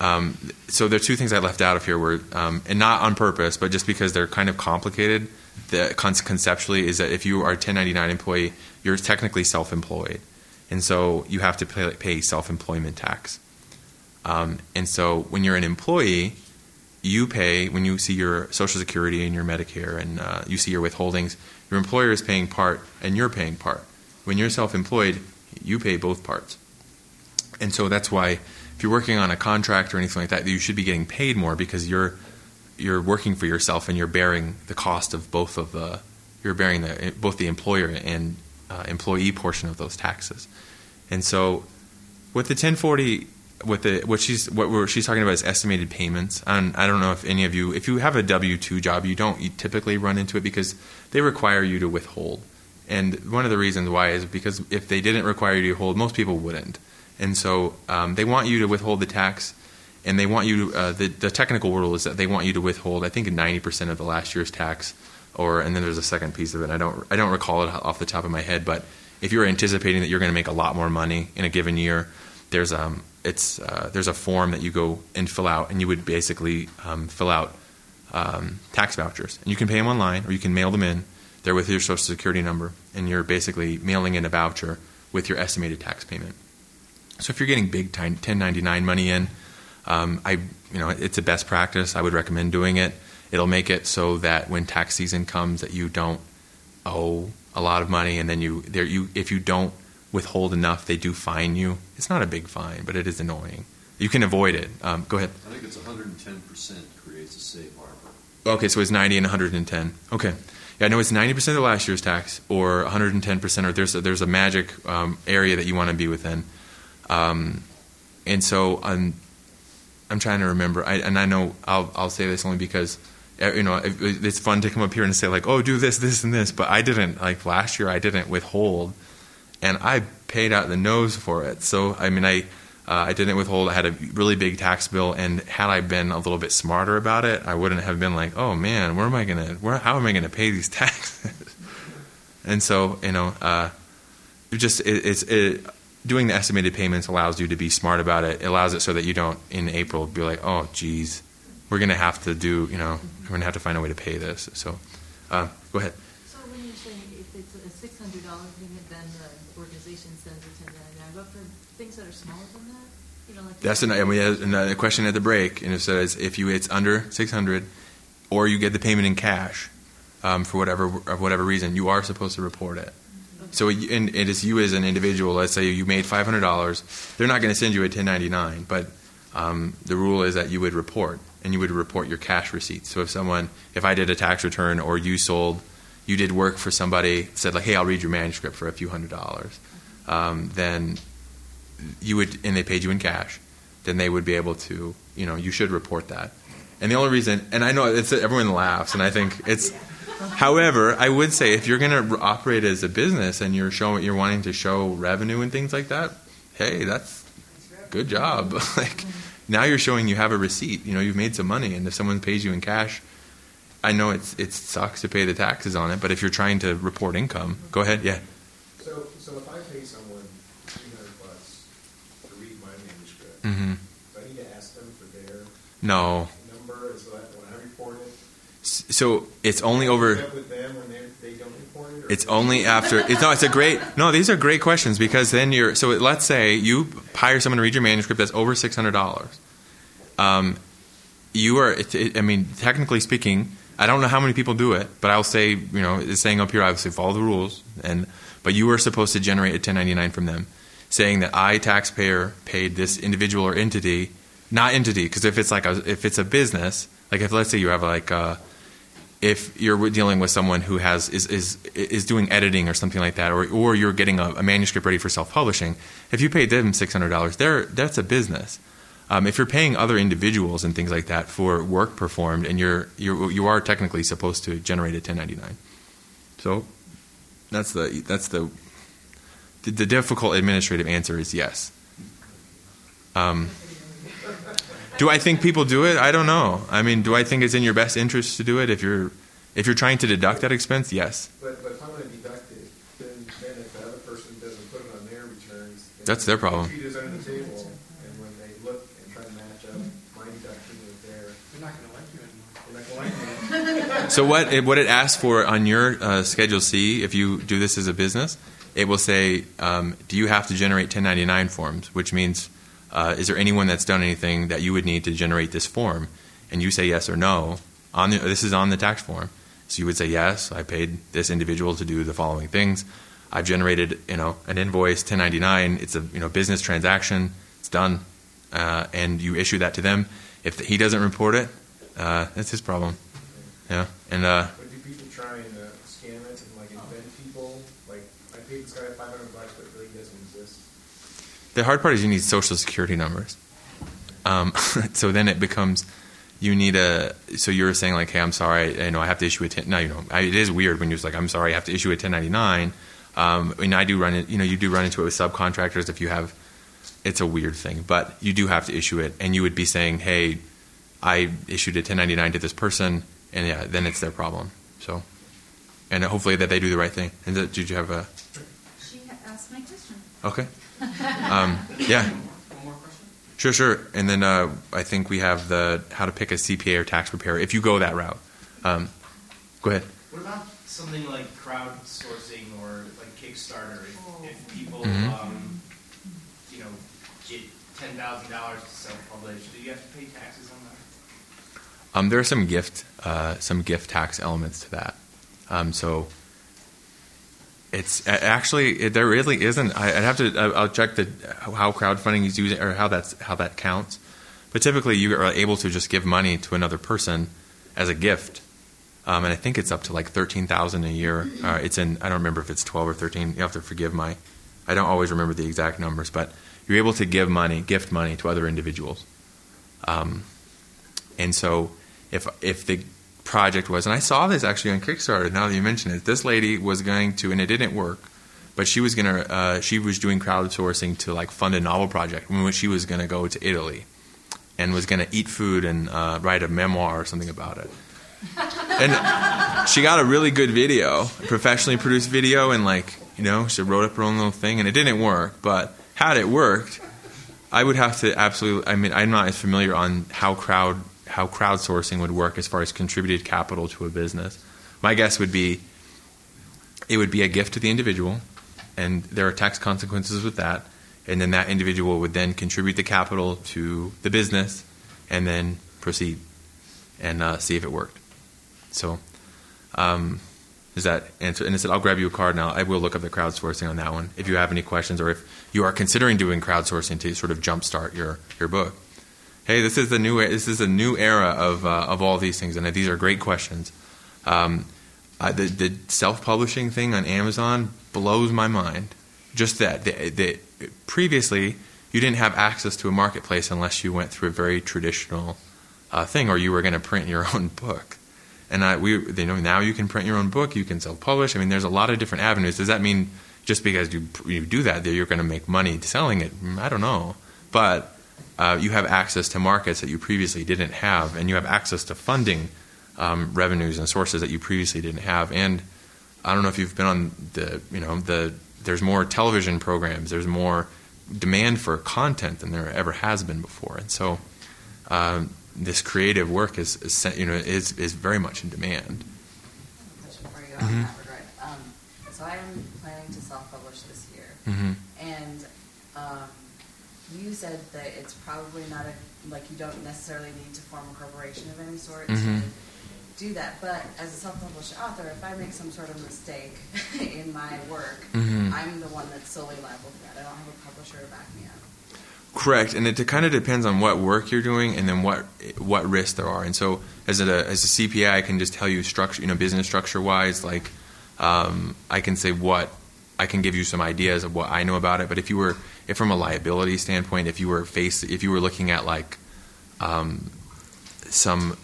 um, so there are two things I left out of here, were um, and not on purpose, but just because they're kind of complicated. The conceptually is that if you are a 1099 employee, you're technically self-employed, and so you have to pay, pay self-employment tax. Um, and so when you're an employee, you pay when you see your Social Security and your Medicare, and uh, you see your withholdings. Your employer is paying part, and you're paying part. When you're self-employed, you pay both parts, and so that's why if you're working on a contract or anything like that, you should be getting paid more because you're you're working for yourself and you're bearing the cost of both of the you're bearing the both the employer and uh, employee portion of those taxes, and so with the 1040 the what she's what she's talking about is estimated payments. And I don't know if any of you, if you have a W two job, you don't typically run into it because they require you to withhold. And one of the reasons why is because if they didn't require you to withhold, most people wouldn't. And so um, they want you to withhold the tax, and they want you. To, uh, the the technical rule is that they want you to withhold. I think ninety percent of the last year's tax, or and then there's a second piece of it. I don't I don't recall it off the top of my head, but if you're anticipating that you're going to make a lot more money in a given year, there's um it's uh, there's a form that you go and fill out, and you would basically um, fill out um, tax vouchers, and you can pay them online or you can mail them in. They're with your social security number, and you're basically mailing in a voucher with your estimated tax payment. So if you're getting big 1099 money in, um, I you know it's a best practice. I would recommend doing it. It'll make it so that when tax season comes, that you don't owe a lot of money, and then you there you if you don't withhold enough, they do fine you. It's not a big fine, but it is annoying. You can avoid it. Um, go ahead. I think it's 110% creates a safe harbor. Okay, so it's 90 and 110. Okay. Yeah, I know it's 90% of last year's tax or 110%, or there's a, there's a magic um, area that you want to be within. Um, and so I'm, I'm trying to remember, I, and I know I'll, I'll say this only because uh, you know it's fun to come up here and say like, oh, do this, this, and this, but I didn't like last year. I didn't withhold and I paid out the nose for it. So I mean, I Uh, I didn't withhold. I had a really big tax bill, and had I been a little bit smarter about it, I wouldn't have been like, "Oh man, where am I gonna? Where? How am I gonna pay these taxes?" and so, you know, uh, just it, it's it, doing the estimated payments allows you to be smart about it. It allows it so that you don't in April be like, "Oh, geez, we're gonna have to do. You know, we're gonna have to find a way to pay this." So, uh, go ahead. So when you're saying if it's a six hundred dollar payment, then the organization sends a ten ninety-nine, but for things that are smaller than that, you know, like. That's an, and we had another question at the break, and it says if you it's under six hundred, or you get the payment in cash, um, for whatever of whatever reason, you are supposed to report it. So and it is you as an individual. Let's say you made five hundred dollars, they're not going to send you a ten ninety nine, but um, the rule is that you would report, and you would report your cash receipts. So if someone, if I did a tax return, or you sold, you did work for somebody, said like, hey, I'll read your manuscript for a few hundred dollars, um, then you would, and they paid you in cash, then they would be able to, you know, you should report that. And the only reason, and I know it's everyone laughs, and I think it's. However, I would say if you're going to operate as a business and you're showing, you're wanting to show revenue and things like that, hey, that's good job. like now you're showing you have a receipt. You know, you've made some money, and if someone pays you in cash, I know it's it sucks to pay the taxes on it, but if you're trying to report income, go ahead. Yeah. So, so if I pay someone three hundred bucks to read my Mhm. do I need to ask them for their No. number so that when I report it, So it's only over. check with them when they they don't report it? It's only after. It's no. It's a great. No, these are great questions because then you're. So let's say you hire someone to read your manuscript that's over six hundred dollars. Um, you are. It, it, I mean, technically speaking, I don't know how many people do it, but I'll say, you know, it's saying up here, obviously follow the rules, and but you are supposed to generate a ten ninety nine from them, saying that I, taxpayer, paid this individual or entity, not entity, because if it's like a, if it's a business, like if let's say you have like. A, if you're dealing with someone who has is is is doing editing or something like that, or or you're getting a, a manuscript ready for self publishing, if you paid them six hundred dollars, there that's a business. Um, if you're paying other individuals and things like that for work performed, and you're you you are technically supposed to generate a ten ninety nine. So that's the that's the the, the difficult administrative answer is yes. Um, do I think people do it? I don't know. I mean, do I think it's in your best interest to do it if you're if you're trying to deduct that expense? Yes. But, but if I'm going to deduct it, then, then if the other person doesn't put it on their returns, then That's their problem. They treat us under the table, and when they look and try to match up my deduction with their, They're not gonna like you anymore. they're not going to like me. So what it, what it asks for on your uh, Schedule C, if you do this as a business, it will say, um, do you have to generate 1099 forms? Which means, uh, is there anyone that's done anything that you would need to generate this form? And you say yes or no. On the, this is on the tax form, so you would say yes. I paid this individual to do the following things. I've generated, you know, an invoice 1099. It's a you know business transaction. It's done, uh, and you issue that to them. If he doesn't report it, uh, that's his problem. Yeah, and uh, But do people try and uh, scam it and like invent people? Like, I paid this guy 500 bucks, but it really doesn't exist. The hard part is you need social security numbers. Um, so then it becomes you need a. So you're saying like, hey, I'm sorry, you know, I have to issue a ten. Now you know, I, it is weird when you're just like, I'm sorry, I have to issue a 1099. Um, and I do run it. You know, you do run into it with subcontractors if you have. It's a weird thing, but you do have to issue it, and you would be saying, hey, I issued a 1099 to this person, and yeah, then it's their problem. So, and hopefully that they do the right thing. And did you have a? She asked my question. Okay. Um, yeah. Sure, sure. And then uh, I think we have the how to pick a CPA or tax preparer if you go that route. Um, go ahead. What about something like crowdsourcing or like Kickstarter? If, if people, Mhm. um, you know, get ten thousand dollars to self-publish, do you have to pay taxes on that? Um, there are some gift uh, some gift tax elements to that. Um, so it's actually there really isn't. I, I'd have to I- I'll check the how crowdfunding is using or how that's how that counts. But typically, you are able to just give money to another person as a gift, um, and I think it's up to like thirteen thousand a year. Uh, it's in I don't remember if it's twelve or thirteen. You have to forgive my I don't always remember the exact numbers, but you're able to give money, gift money to other individuals. Um, and so if if the project was, and I saw this actually on Kickstarter. Now that you mention it, this lady was going to, and it didn't work, but she was gonna uh, she was doing crowdsourcing to like fund a novel project when she was gonna go to Italy and was gonna eat food and uh, write a memoir or something about it. And she got a really good video, professionally produced video, and like you know she wrote up her own little thing, and it didn't work. But had it worked, I would have to absolutely. I mean, I'm not as familiar on how crowd how crowdsourcing would work as far as contributed capital to a business. My guess would be it would be a gift to the individual, and there are tax consequences with that. And then that individual would then contribute the capital to the business, and then proceed and uh, see if it worked. So, um, is that answer? And I said, I'll grab you a card now. I will look up the crowdsourcing on that one if you have any questions or if you are considering doing crowdsourcing to sort of jumpstart your, your book. Hey, this is a new this is a new era of uh, of all these things, and these are great questions. Um, uh, the the self publishing thing on Amazon blows my mind. Just that the, the, previously you didn't have access to a marketplace unless you went through a very traditional uh, thing, or you were going to print your own book. And I, we, you know, now you can print your own book, you can self-publish. I mean, there's a lot of different avenues. Does that mean just because you you do that that you're going to make money selling it? Mm, I don't know, but uh, you have access to markets that you previously didn't have, and you have access to funding um, revenues and sources that you previously didn't have. And I don't know if you've been on the, you know, the there's more television programs, there's more demand for content than there ever has been before, and so. Um, this creative work is, is, you know is is very much in demand. Question for you mm-hmm. Um, so I'm planning to self-publish this year, mm-hmm. and um, you said that it's probably not a like you don't necessarily need to form a corporation of any sort mm-hmm. to do that. But as a self-published author, if I make some sort of mistake in my work, mm-hmm. I'm the one that's solely liable for that. I don't have a publisher to back me up. Correct, and it kind of depends on what work you're doing and then what what risks there are. And so, as a as a CPA, I can just tell you structure, you know, business structure wise, like um, I can say what I can give you some ideas of what I know about it. But if you were, if from a liability standpoint, if you were face, if you were looking at like um, some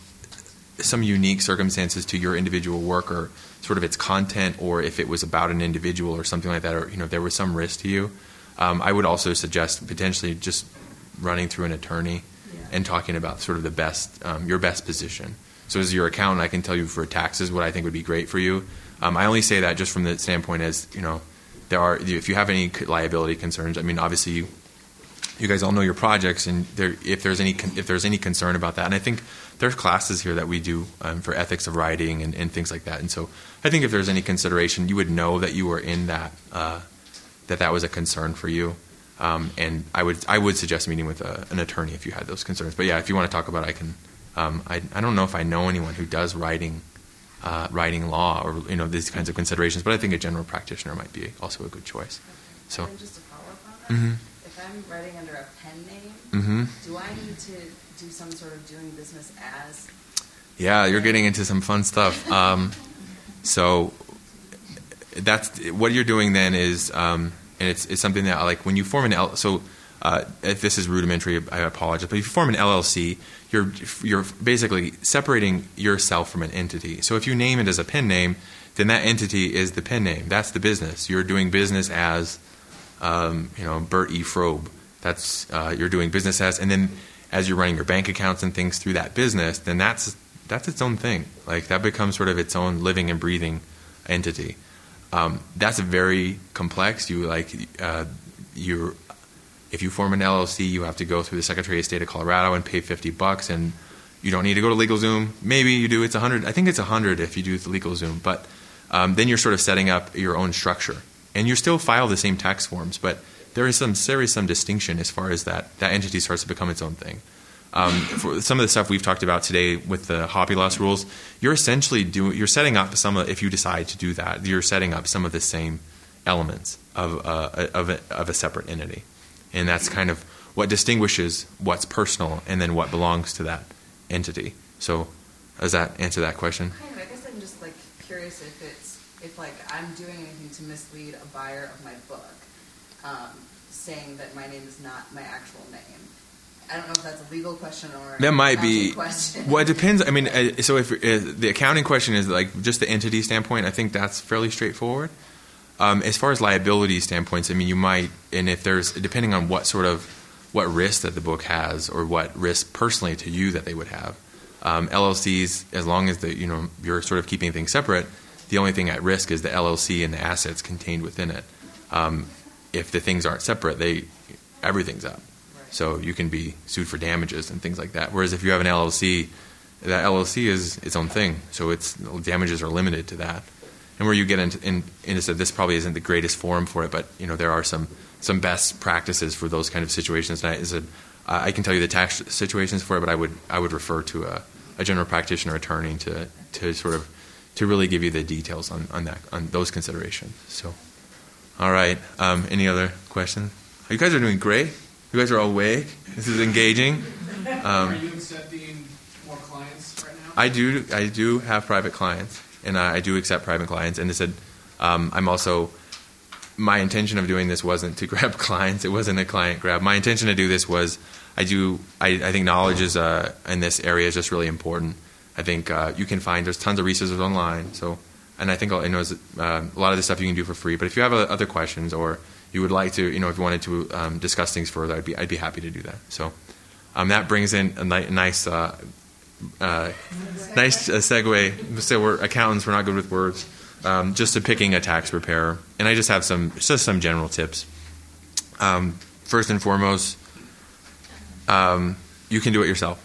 some unique circumstances to your individual work or sort of its content, or if it was about an individual or something like that, or you know, there was some risk to you um, I would also suggest potentially just running through an attorney yeah. and talking about sort of the best, um, your best position. So as your accountant, I can tell you for taxes what I think would be great for you. Um, I only say that just from the standpoint as you know, there are if you have any liability concerns. I mean, obviously you, you guys all know your projects, and there, if there's any if there's any concern about that, and I think there's classes here that we do um, for ethics of writing and, and, things like that. And so I think if there's any consideration, you would know that you were in that uh, that that was a concern for you. Um, and I would I would suggest meeting with a, an attorney if you had those concerns. But yeah, if you want to talk about, it, I can. Um, I I don't know if I know anyone who does writing, uh, writing law or you know these kinds of considerations. But I think a general practitioner might be also a good choice. So. And just to follow up on that, mm-hmm. if I'm writing under a pen name, mm-hmm. do I need to do some sort of doing business as? Yeah, you're getting into some fun stuff. Um, so that's what you're doing then is um, and it's, it's something that like when you form an L. So uh, if this is rudimentary, I apologize. But if you form an LLC, you're you're basically separating yourself from an entity. So if you name it as a pen name, then that entity is the pen name. That's the business. You're doing business as, um, you know, Bert E. Frobe. That's uh, you're doing business as, and then as you're running your bank accounts and things through that business, then that's that's its own thing. Like that becomes sort of its own living and breathing entity. Um, that's very complex. You like uh, you if you form an LLC, you have to go through the Secretary of State of Colorado and pay fifty bucks, and you don't need to go to LegalZoom. Maybe you do. It's a hundred. I think it's a hundred if you do the LegalZoom, but um, then you're sort of setting up your own structure, and you still file the same tax forms, but there is some there is some distinction as far as that that entity starts to become its own thing. Um, some of the stuff we've talked about today with the Hobby Loss rules, you're essentially doing you're setting up some of, if you decide to do that, you're setting up some of the same elements of uh, of, a, of a separate entity, and that's kind of what distinguishes what's personal and then what belongs to that entity. So, does that answer that question? Kind of. I guess I'm just like curious if it's if like I'm doing anything to mislead a buyer of my book, um, saying that my name is not my actual name I don't know if that's a legal question or that might be. Question. Well, it depends. I mean, uh, so if uh, the accounting question is like just the entity standpoint, I think that's fairly straightforward. Um, as far as liability standpoints, I mean, you might, and if there's, depending on what sort of, what risk that the book has or what risk personally to you that they would have. Um, LLCs, as long as the, you know, you're sort of keeping things separate, the only thing at risk is the LLC and the assets contained within it. Um, if the things aren't separate, they, everything's up. So you can be sued for damages and things like that. Whereas if you have an LLC, that LLC is its own thing, so its damages are limited to that. And where you get into, in, into this probably isn't the greatest forum for it, but you know there are some some best practices for those kind of situations. And I, is I can tell you the tax situations for it, but I would I would refer to a, a general practitioner attorney to to sort of to really give you the details on, on that on those considerations. So, all right. Um, any other questions? You guys are doing great. You guys are all awake. This is engaging. Um, are you accepting more clients right now? I do. I do have private clients, and I, do accept private clients. And I said, um, I'm also. My intention of doing this wasn't to grab clients. It wasn't a client grab. My intention to do this was, I do. I, I think knowledge is uh, in this area is just really important. I think uh, you can find there's tons of resources online. So, and I think I know uh, a lot of this stuff you can do for free. But if you have uh, other questions or you would like to, you know, if you wanted to um, discuss things further, I'd be I'd be happy to do that. So, um, that brings in a ni- nice. Uh, nice uh, segue. So we're accountants. We're not good with words. Um, just to picking a tax preparer, and I just have some just some general tips. Um, first and foremost, um, you can do it yourself.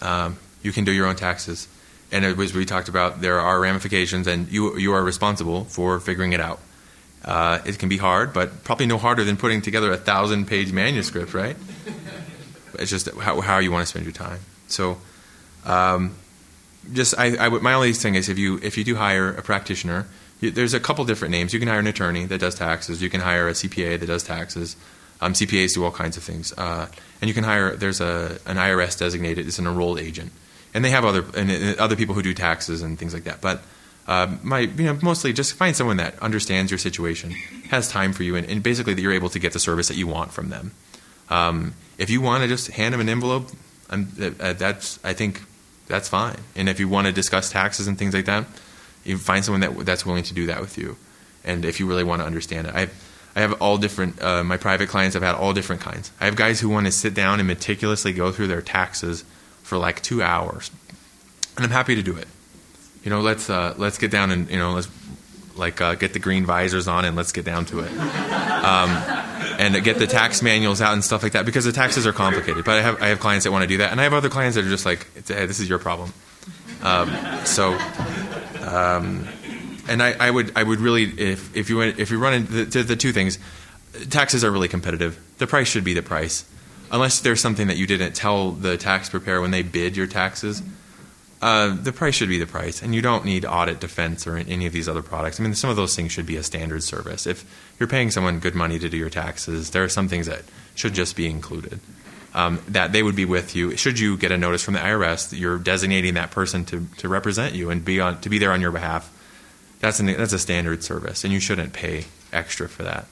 Um, you can do your own taxes, and as we talked about, there are ramifications, and you you are responsible for figuring it out. Uh, it can be hard, but probably no harder than putting together a thousand page manuscript, right? It's just how, how you want to spend your time. So, um, just I, I, my only thing is if you if you do hire a practitioner, you, there's a couple different names. You can hire an attorney that does taxes. You can hire a CPA that does taxes. Um, CPAs do all kinds of things, uh, and you can hire. There's a an IRS designated. It's an enrolled agent, and they have other and, and other people who do taxes and things like that. But uh, my you know mostly just find someone that understands your situation, has time for you, and, and basically that you're able to get the service that you want from them. Um, if you want to just hand them an envelope, uh, that's I think that's fine. And if you want to discuss taxes and things like that, you find someone that that's willing to do that with you. And if you really want to understand it, I I have all different. Uh, my private clients have had all different kinds. I have guys who want to sit down and meticulously go through their taxes for like two hours, and I'm happy to do it. You know, let's uh, let's get down and you know let's like uh, get the green visors on and let's get down to it. Um, and get the tax manuals out and stuff like that because the taxes are complicated. But I have I have clients that want to do that, and I have other clients that are just like, hey, this is your problem. Um, so, um, and I, I, would I would really if if you if you run into the, the two things, taxes are really competitive. The price should be the price, unless there's something that you didn't tell the tax preparer when they bid your taxes. Uh, the price should be the price, and you don't need audit defense or any of these other products. I mean, some of those things should be a standard service. If you're paying someone good money to do your taxes, there are some things that should just be included. Um, that they would be with you. Should you get a notice from the IRS that you're designating that person to, to represent you and be on to be there on your behalf, that's an, that's a standard service, and you shouldn't pay extra for that.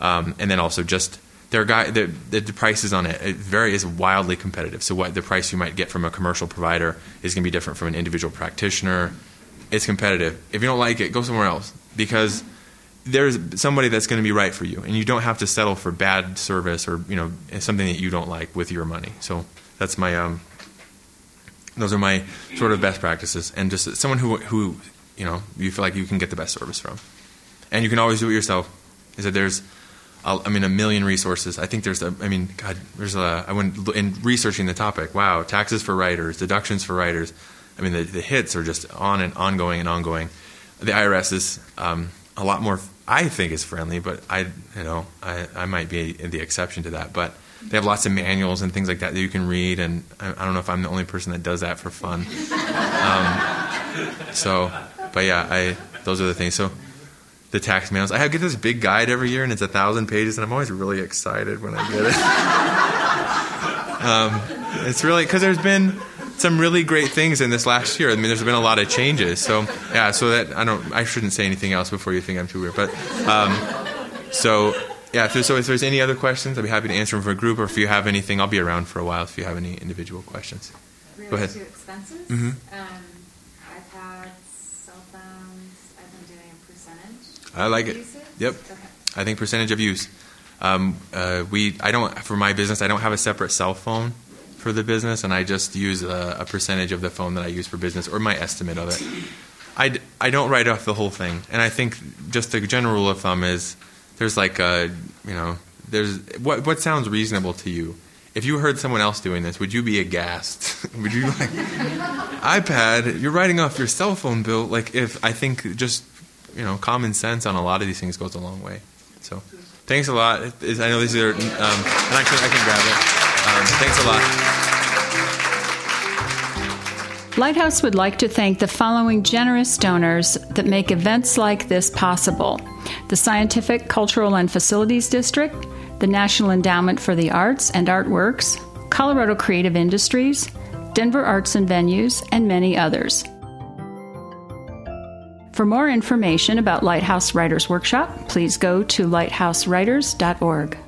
Um, and then also just guy the, the, the prices on it, it very is wildly competitive. So what the price you might get from a commercial provider is going to be different from an individual practitioner. It's competitive. If you don't like it, go somewhere else because there's somebody that's going to be right for you, and you don't have to settle for bad service or you know something that you don't like with your money. So that's my um, those are my sort of best practices, and just someone who who you know you feel like you can get the best service from, and you can always do it yourself. Is that there's I mean, a million resources. I think there's a, I mean, God, there's a, I went in researching the topic. Wow, taxes for writers, deductions for writers. I mean, the, the hits are just on and ongoing and ongoing. The IRS is um, a lot more, I think, is friendly, but I, you know, I, I might be the exception to that. But they have lots of manuals and things like that that you can read, and I, I don't know if I'm the only person that does that for fun. Um, so, but yeah, I, those are the things. So the tax manuals. I get this big guide every year, and it's a thousand pages, and I'm always really excited when I get it. um, it's really because there's been some really great things in this last year. I mean, there's been a lot of changes. So yeah, so that I don't, I shouldn't say anything else before you think I'm too weird. But um, so yeah, if so if there's any other questions, I'd be happy to answer them for a group, or if you have anything, I'll be around for a while if you have any individual questions. Go ahead. To expenses. Mm-hmm. Um, I like it. Usage? Yep. I think percentage of use. Um, uh, we I don't for my business I don't have a separate cell phone for the business, and I just use a, a percentage of the phone that I use for business or my estimate of it. I, I don't write off the whole thing, and I think just the general rule of thumb is there's like a you know there's what what sounds reasonable to you. If you heard someone else doing this, would you be aghast? would you like iPad? You're writing off your cell phone bill. Like if I think just you know common sense on a lot of these things goes a long way. So thanks a lot. I know these are um, and I can I can grab it. Um, thanks a lot. Lighthouse would like to thank the following generous donors that make events like this possible the Scientific, Cultural, and Facilities District, the National Endowment for the Arts and Artworks, Colorado Creative Industries, Denver Arts and Venues, and many others. For more information about Lighthouse Writers Workshop, please go to lighthousewriters.org.